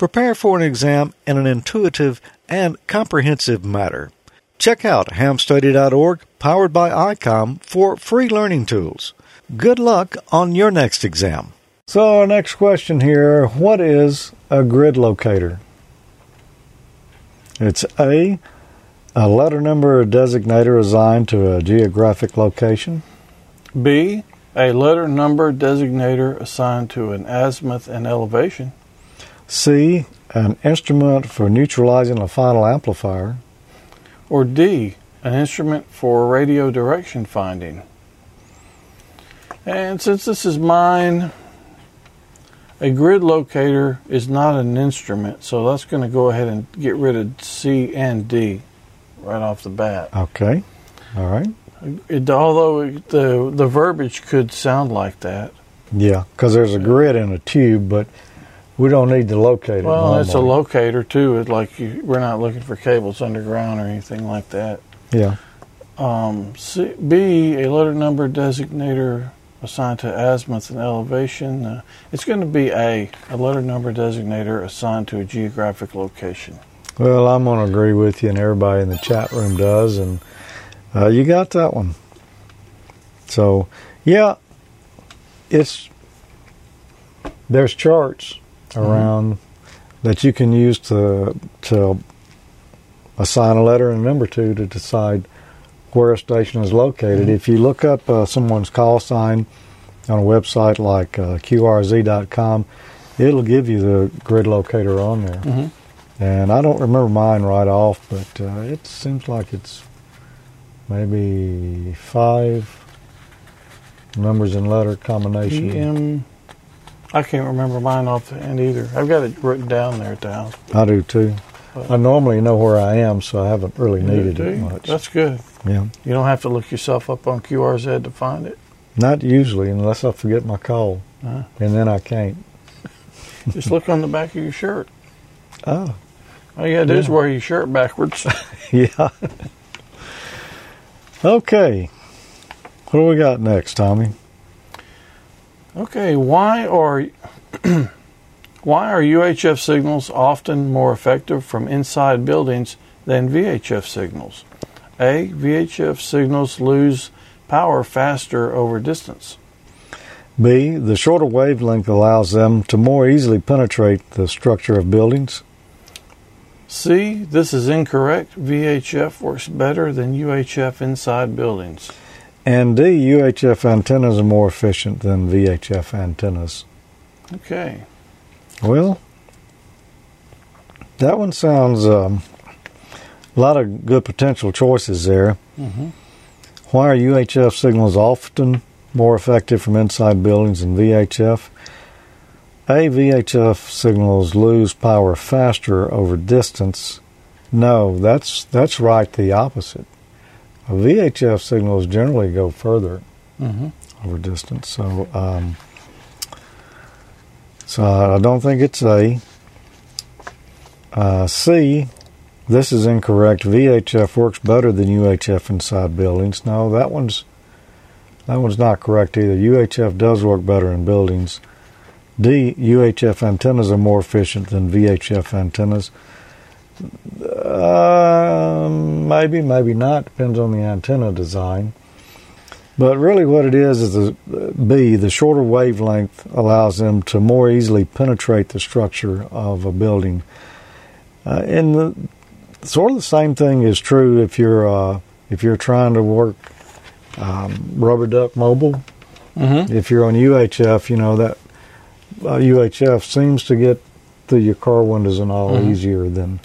Prepare for an exam in an intuitive and comprehensive manner. Check out hamstudy.org, powered by ICOM, for free learning tools. Good luck on your next exam. So, our next question here what is a grid locator? It's A, a letter number or designator assigned to a geographic location.
B, a letter number designator assigned to an azimuth and elevation.
C, an instrument for neutralizing a final amplifier.
Or D, an instrument for radio direction finding. And since this is mine, a grid locator is not an instrument, so that's going to go ahead and get rid of C and D right off the bat.
Okay. All right.
It, although it, the the verbiage could sound like that.
Yeah, because there's a grid in a tube, but we don't need to locate it.
Well, it's a locator too. It's like you, we're not looking for cables underground or anything like that.
Yeah.
Um, C, B, a letter number designator assigned to azimuth and elevation. Uh, it's going to be A, a letter number designator assigned to a geographic location.
Well, I'm going to agree with you, and everybody in the chat room does, and uh, you got that one. So, yeah, it's there's charts around that you can use to to assign a letter and a number to to decide where a station is located. If you look up uh, someone's call sign on a website like uh, QRZ.com, it'll give you the grid locator on there.
Mm-hmm.
And I don't remember mine right off, but uh, it seems like it's maybe five numbers and letter combination.
I can't remember mine off the end either. I've got it written down there at the house.
I do too. I normally know where I am, so I haven't really needed it much.
That's good.
yeah,
You don't have to look yourself up on QRZ to find it.
not usually unless I forget my call,
Uh,
and then I can't.
just look on the back of your shirt.
Oh,
All you got to do is wear your shirt backwards.
yeah. okay, what do we got next, Tommy?
Okay, why are Why are UHF signals often more effective from inside buildings than VHF signals? A. VHF signals lose power faster over distance.
B. The shorter wavelength allows them to more easily penetrate the structure of buildings.
C. This is incorrect. VHF works better than UHF inside buildings.
And D. UHF antennas are more efficient than VHF antennas.
Okay.
Well, that one sounds um, a lot of good potential choices there.
Mm-hmm.
Why are UHF signals often more effective from inside buildings than VHF? A, VHF signals lose power faster over distance. No, that's that's right the opposite. VHF signals generally go further
Mm-hmm.
over distance. So, um, so I don't think it's A. Uh, C. This is incorrect. VHF works better than UHF inside buildings. No, that one's that one's not correct either. UHF does work better in buildings. D. UHF antennas are more efficient than VHF antennas. Uh, maybe, maybe not. Depends on the antenna design. But really, what it is is the B. The shorter wavelength allows them to more easily penetrate the structure of a building. Uh, and the, sort of the same thing is true if you're uh, if you're trying to work um, rubber duck mobile.
Mm-hmm.
If you're on UHF, you know that uh, UHF seems to get through your car windows and all
Mhm.
easier than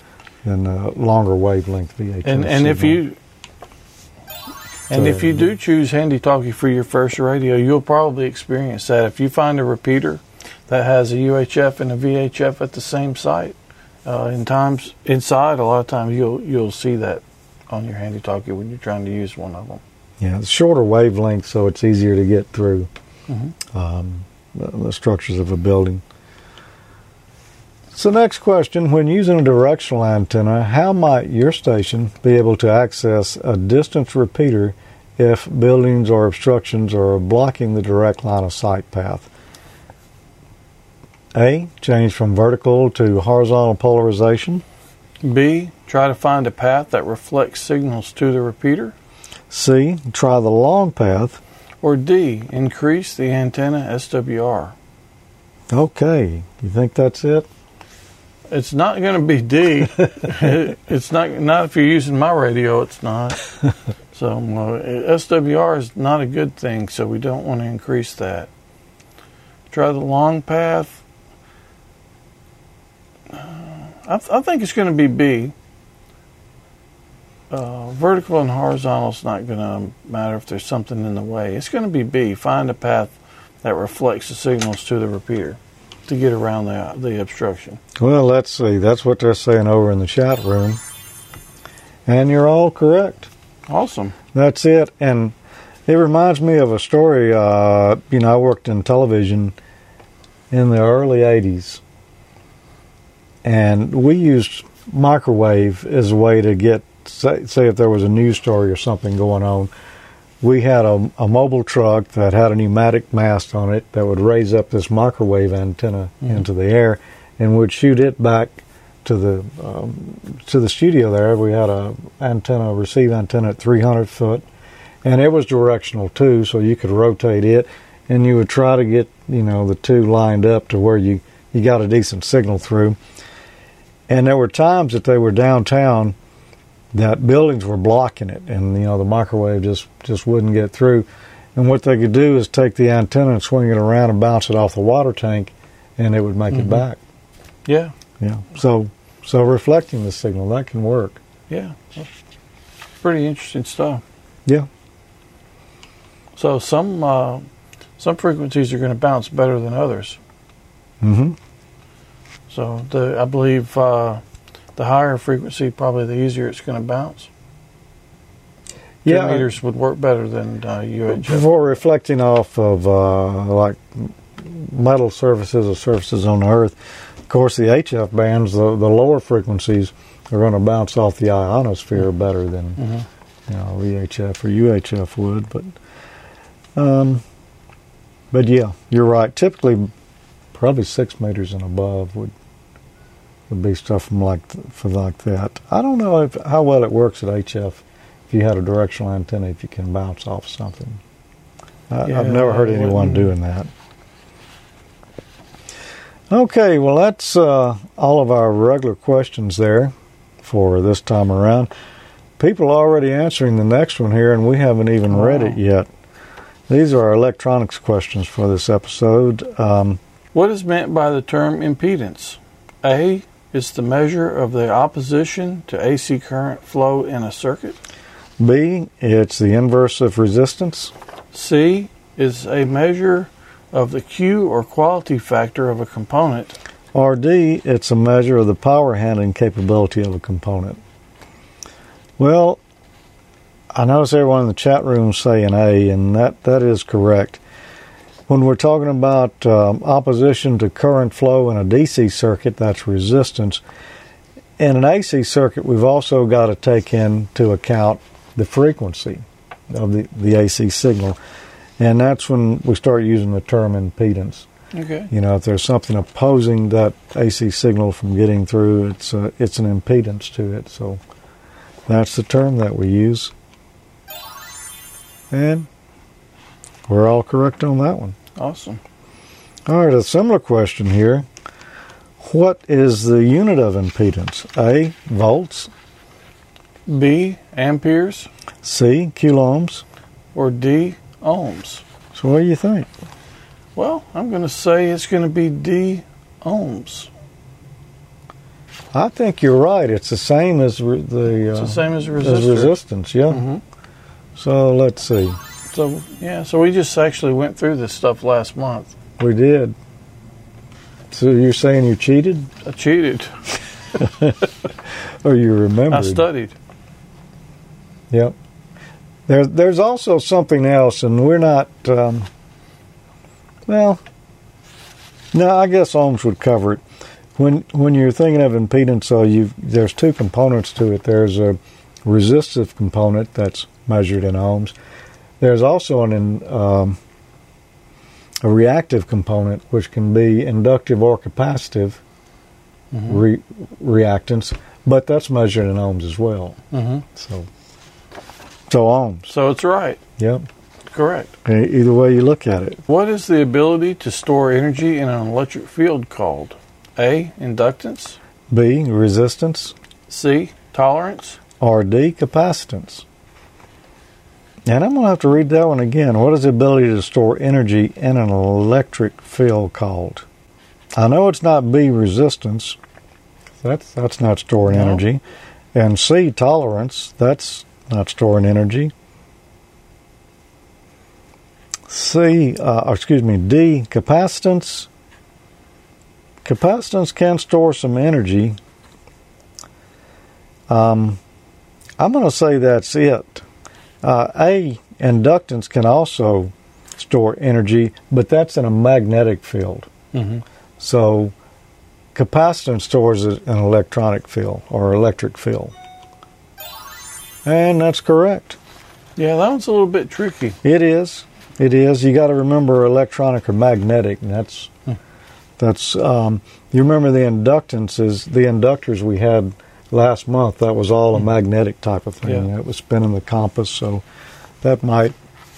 than longer wavelength VHF.
And and if you and
So-
if you do choose Handy Talkie for your first radio, you'll probably experience that. If you find a repeater that has a UHF and a VHF at the same site, uh, in times inside, a lot of times you'll you'll see that on your Handy Talkie when you're trying to use one of them.
yeah, it's shorter wavelength, so it's easier to get through
Mhm.
um, the structures of a building. So, next question: When using a directional antenna, how might your station be able to access a distance repeater if buildings or obstructions are blocking the direct line of sight path? A. Change from vertical to horizontal polarization.
B. Try to find a path that reflects signals to the repeater.
C. Try the long path.
Or D. Increase the antenna SWR.
Okay, you think that's it?
It's not going to be D. it's not not if you're using my radio. It's not. so uh, SWR is not a good thing. So we don't want to increase that. Try the long path. Uh, I, th- I think it's going to be B. Uh, vertical and horizontal is not going to matter if there's something in the way. It's going to be B. Find a path that reflects the signals to the repeater to get around the the obstruction.
Well, let's see. That's what they're saying over in the chat room. And you're all correct.
Awesome.
That's it. And it reminds me of a story. Uh, you know, I worked in television in the early 80s. And we used microwave as a way to get, say, say if there was a news story or something going on, we had a, a mobile truck that had a pneumatic mast on it that would raise up this microwave antenna
Mhm.
into the air and would shoot it back to the um, to the studio there. We had a antenna, receive antenna at 300 foot, and it was directional too, so you could rotate it, and you would try to get you know the two lined up to where you you got a decent signal through. And there were times that they were downtown that buildings were blocking it, and you know the microwave just just wouldn't get through. And what they could do is take the antenna and swing it around and bounce it off the water tank, and it would make it
Mhm.
back.
Yeah,
Yeah. So so reflecting the signal that can work.
yeah. That's pretty interesting stuff.
Yeah.
So some uh, some frequencies are going to bounce better than others.
Mm-hmm.
So the I believe uh, the higher frequency, probably the easier it's going to bounce.
Yeah.
Two meters would work better than uh, UHF.
Before reflecting off of uh, like metal surfaces or surfaces on the Earth, of course, the HF bands, the, the lower frequencies, are going to bounce off the ionosphere better than
hmm
you know VHF or UHF would. But um, but yeah, you're right. Typically, probably six meters and above would would be stuff from like for like that. I don't know if, how well it works at HF if you had a directional antenna if you can bounce off something. I,
Yeah,
I've never heard anyone doing that. Okay, well that's uh, all of our regular questions there for this time around. People are already answering the next one here, and we haven't even read it yet. These are our electronics questions for this episode. Um,
What is meant by the term impedance? A is the measure of the opposition to AC current flow in a circuit.
B, it's the inverse of resistance.
C is a measure of the Q or quality factor of a component.
Or D, it's a measure of the power handling capability of a component. Well, I notice everyone in the chat room saying A, and that, that is correct. When we're talking about um, opposition to current flow in a DC circuit, that's resistance. In an AC circuit, we've also got to take into account the frequency of the, the AC signal, and that's when we start using the term impedance.
Okay.
You know, if there's something opposing that AC signal from getting through, it's a, it's an impedance to it. So that's the term that we use. And we're all correct on that one.
Awesome.
All right, a similar question here. What is the unit of impedance? A, volts,
B amperes
C, coulombs.
or D ohms.
So what do you think?
Well, I'm going to say it's going to be D ohms.
I think you're right. It's the same as re- the,
It's
uh,
the same as a
as resistance. Yeah.
Mhm.
So let's see.
So yeah, so we just actually went through this stuff last month.
We did. So you're saying you cheated,
I cheated.
or you remembered?
I studied.
Yep. There, there's also something else, and we're not. Um, well, no, I guess ohms would cover it. When when you're thinking of impedance, so you there's two components to it. There's a resistive component that's measured in ohms. There's also an in, um, a reactive component, which can be inductive or capacitive
Mm-hmm.
re- reactance, but that's measured in ohms as well.
hmm
So, so ohms.
So it's right.
Yep.
Correct.
Either way you look at it.
What is the ability to store energy in an electric field called? A. Inductance.
B, resistance,
C. Tolerance.
or D, capacitance. And I'm going to have to read that one again. What is the ability to store energy in an electric field called? I know it's not B, resistance. That's that's not storing
No.
energy. And C, tolerance. That's not storing energy. C, uh, excuse me, D, capacitance. Capacitance can store some energy. Um, I'm going to say that's it. Uh, a, inductance can also store energy, but that's in a magnetic field.
Mm-hmm.
So, capacitance stores it in an electronic field or electric field. And that's correct.
Yeah, that one's a little bit tricky.
It is. It is. You got to remember electronic or magnetic, and that's that's. Um, you remember the inductances, the inductors we had last month. That was all a magnetic type of thing.
Yeah.
It was spinning the compass, so that might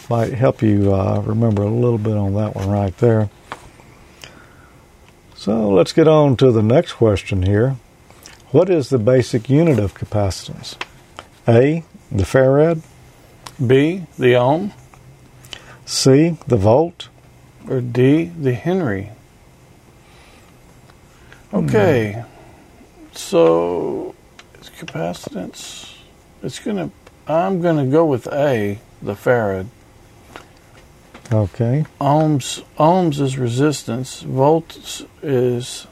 might help you uh, remember a little bit on that one right there. So let's get on to the next question here. What is the basic unit of capacitance? A. The farad.
B. The ohm.
C. The volt.
Or D. The Henry. Okay. So, capacitance. It's gonna. I'm gonna go with A. The farad.
Okay.
Ohms. Ohms is resistance. Volts is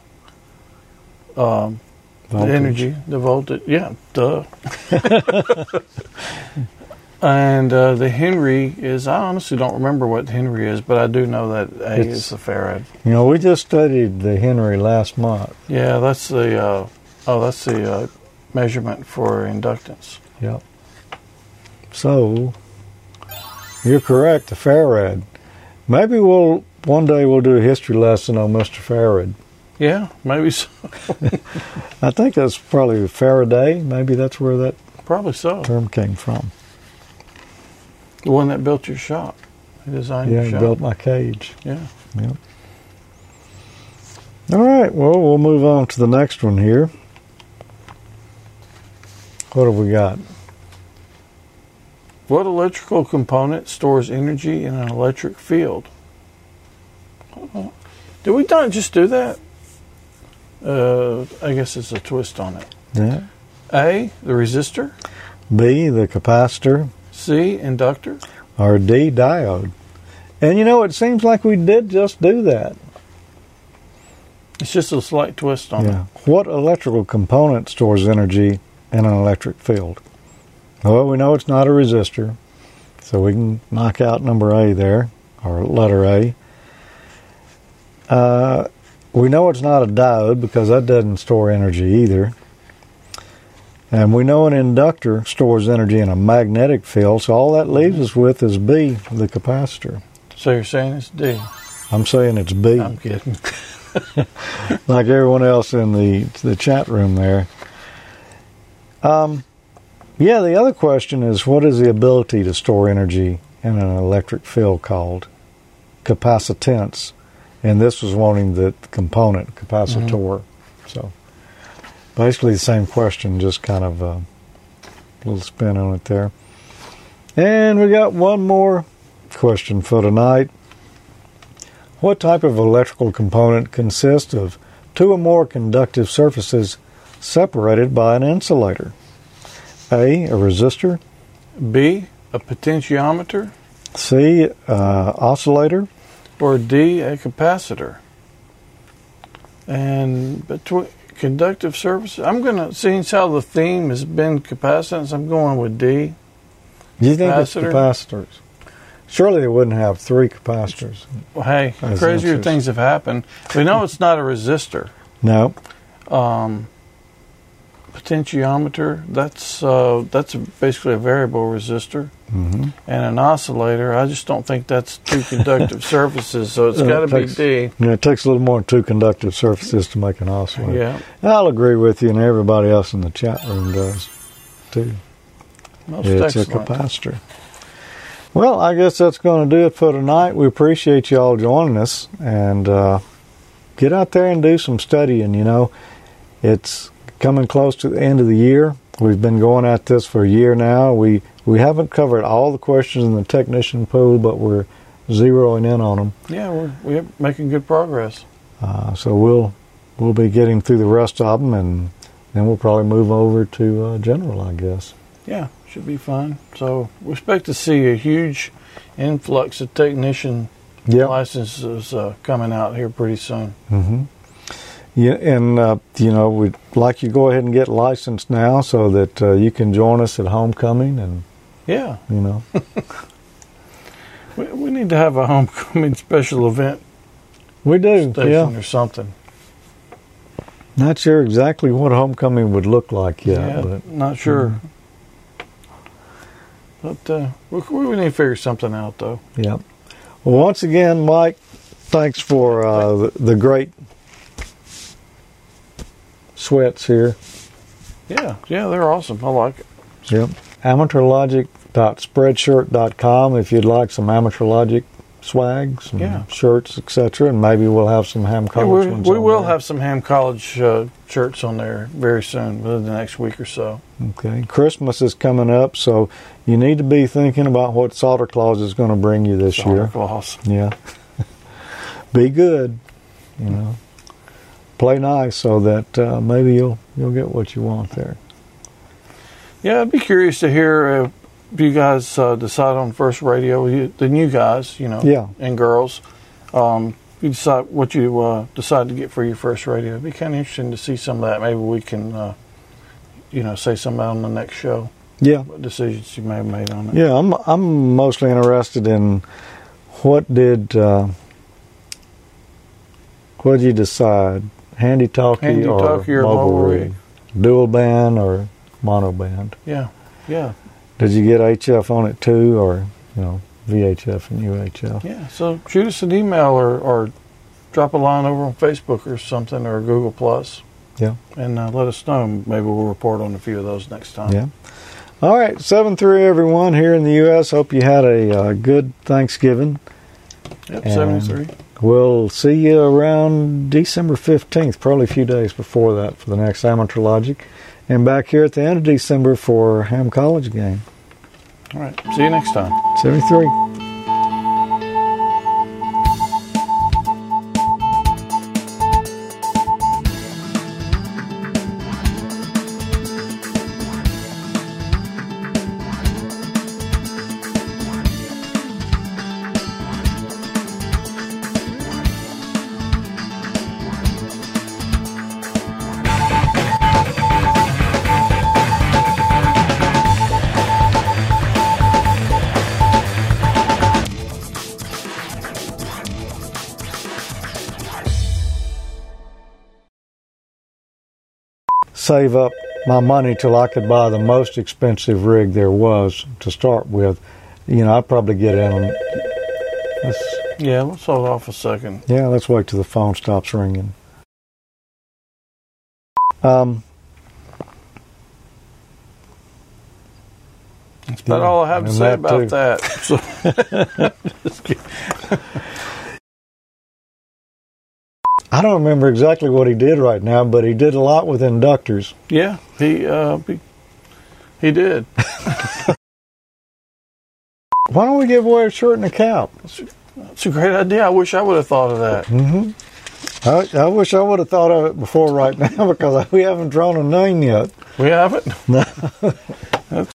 um, the
Voltage.
energy. The voltage. Yeah. Duh. and uh, the Henry is. I honestly don't remember what Henry is, but I do know that A
It's-
is the farad.
You know, we just studied the Henry last month.
Yeah, that's the. Uh, oh, that's the uh, measurement for inductance.
Yep. So, you're correct, the farad. Maybe we'll one day we'll do a history lesson on Mr. Farad.
Yeah, maybe so.
I think that's probably Faraday. Maybe that's where that
Probably so.
term came from.
The one that built your shop. He designed
Yeah,
your
he
shop.
built my cage.
Yeah.
Yep. All right. Well, we'll move on to the next one here. What have we got?
What electrical component stores energy in an electric field? Did we not just do that? Uh, I guess it's a twist on it.
Yeah.
A, the resistor.
B, the capacitor,
C, inductor.
or D, diode. And you know, it seems like we did just do that.
It's just a slight twist on
Yeah. What electrical component stores energy in an electric field? Well, we know it's not a resistor, so we can knock out number A there, or letter A. Uh, we know it's not a diode because that doesn't store energy either. And we know an inductor stores energy in a magnetic field, so all that leaves us with is B, the capacitor.
So you're saying it's D.
I'm saying it's B.
I'm kidding.
like everyone else in the the chat room there. Um, yeah, the other question is what is the ability to store energy in an electric field called capacitance? And this was wanting the component capacitor. So basically the same question, just kind of a little spin on it there. And we got one more question for tonight. What type of electrical component consists of two or more conductive surfaces separated by an insulator? A. A resistor.
B, a potentiometer.
C. Uh, oscillator.
Or D, a capacitor. And between conductive surfaces, I'm going to, since how the theme has been capacitance, I'm going with D.
Do you think it's capacitors? Surely they wouldn't have three capacitors.
Well, hey, crazier
answers.
things have happened. We know it's not a resistor.
No.
Um, potentiometer, that's uh, that's basically a variable resistor.
hmm
And an oscillator, I just don't think that's two conductive surfaces, so it's got to be D.
Yeah, it takes a little more than two conductive surfaces to make an oscillator.
Yeah,
I'll agree with you, and everybody else in the chat room does too.
most
It's a capacitor. Well, I guess that's going to do it for tonight. We appreciate you all joining us, and uh, get out there and do some studying. You know, it's coming close to the end of the year. We've been going at this for a year now. We we haven't covered all the questions in the technician pool, but we're zeroing in on them.
Yeah, we're, we're making good progress.
Uh, so we'll we'll be getting through the rest of them, and then we'll probably move over to uh, general, I guess.
Yeah, should be fun. So we expect to see a huge influx of technician
Yeah.
licenses uh, coming out here pretty soon.
hmm Yeah, and uh, you know we'd like you to go ahead and get licensed now, so that uh, you can join us at homecoming, and
Yeah,
you know,
we, we need to have a homecoming special event
we do.
station
Yeah,
or something.
not sure exactly what homecoming would look like yet,
yeah,
but Mm-hmm.
not sure. But uh, we, we need to figure something out, though.
yeah. Well, once again, Mike, thanks for uh, the, the great sweats here.
Yeah, yeah, they're awesome. I like it.
Yep. Amateurlogic.spreadshirt.com if you'd like some Amateur Logic swag, some
Yeah.
shirts, etc. And maybe we'll have some ham
Yeah,
college
we
ones
we will
there.
have some Ham College uh, shirts on there very soon, within the next week or so.
Okay. Christmas is coming up, so you need to be thinking about what Santa Claus is going to bring you this
Santa
year.
Claus.
Yeah. be good, you know. Play nice so that uh, maybe you'll you'll get what you want there.
Yeah, I'd be curious to hear if you guys uh, decide on first radio, you, the new guys, you know,
Yeah.
and girls. Um, you decide what you uh, decide to get for your first radio. It'd be kind of interesting to see some of that. Maybe we can, uh, you know, say something on the next show.
Yeah.
What decisions you may have made on it.
Yeah, I'm I'm mostly interested in what did uh, what did you decide? Handy talkie
Handy
or
talkie or
mobile
mobile
rig?
rig.
Dual band or mono band?
Yeah, yeah.
Did you get HF on it too, or you know VHF and UHF.
Yeah, so shoot us an email or, or drop a line over on Facebook or something or Google Plus,
Yeah.
and uh, let us know. Maybe we'll report on a few of those next time.
Yeah. All right, seven three everyone here in the U.S. Hope you had a uh, good Thanksgiving.
Yep,
And-
seventy-three.
We'll see you around December fifteenth, probably a few days before that for the next Amateur Logic, and back here at the end of December for Ham College game.
All right, see you next time.
Seventy three. Save up my money till I could buy the most expensive rig there was to start with. You know, I'd probably get in on. Let's,
Yeah, let's hold off a second.
yeah, let's wait till the phone stops ringing. Um,
That's about
Yeah,
all I have to say about
too.
that. So.
I don't remember exactly what he did right now, but he did a lot with inductors.
yeah, he uh, he, he did.
Why don't we give away a shirt and a cap?
It's a great idea. I wish I would have thought of that.
Mm-hmm. I, I wish I would have thought of it before right now because we haven't drawn a name yet.
We haven't.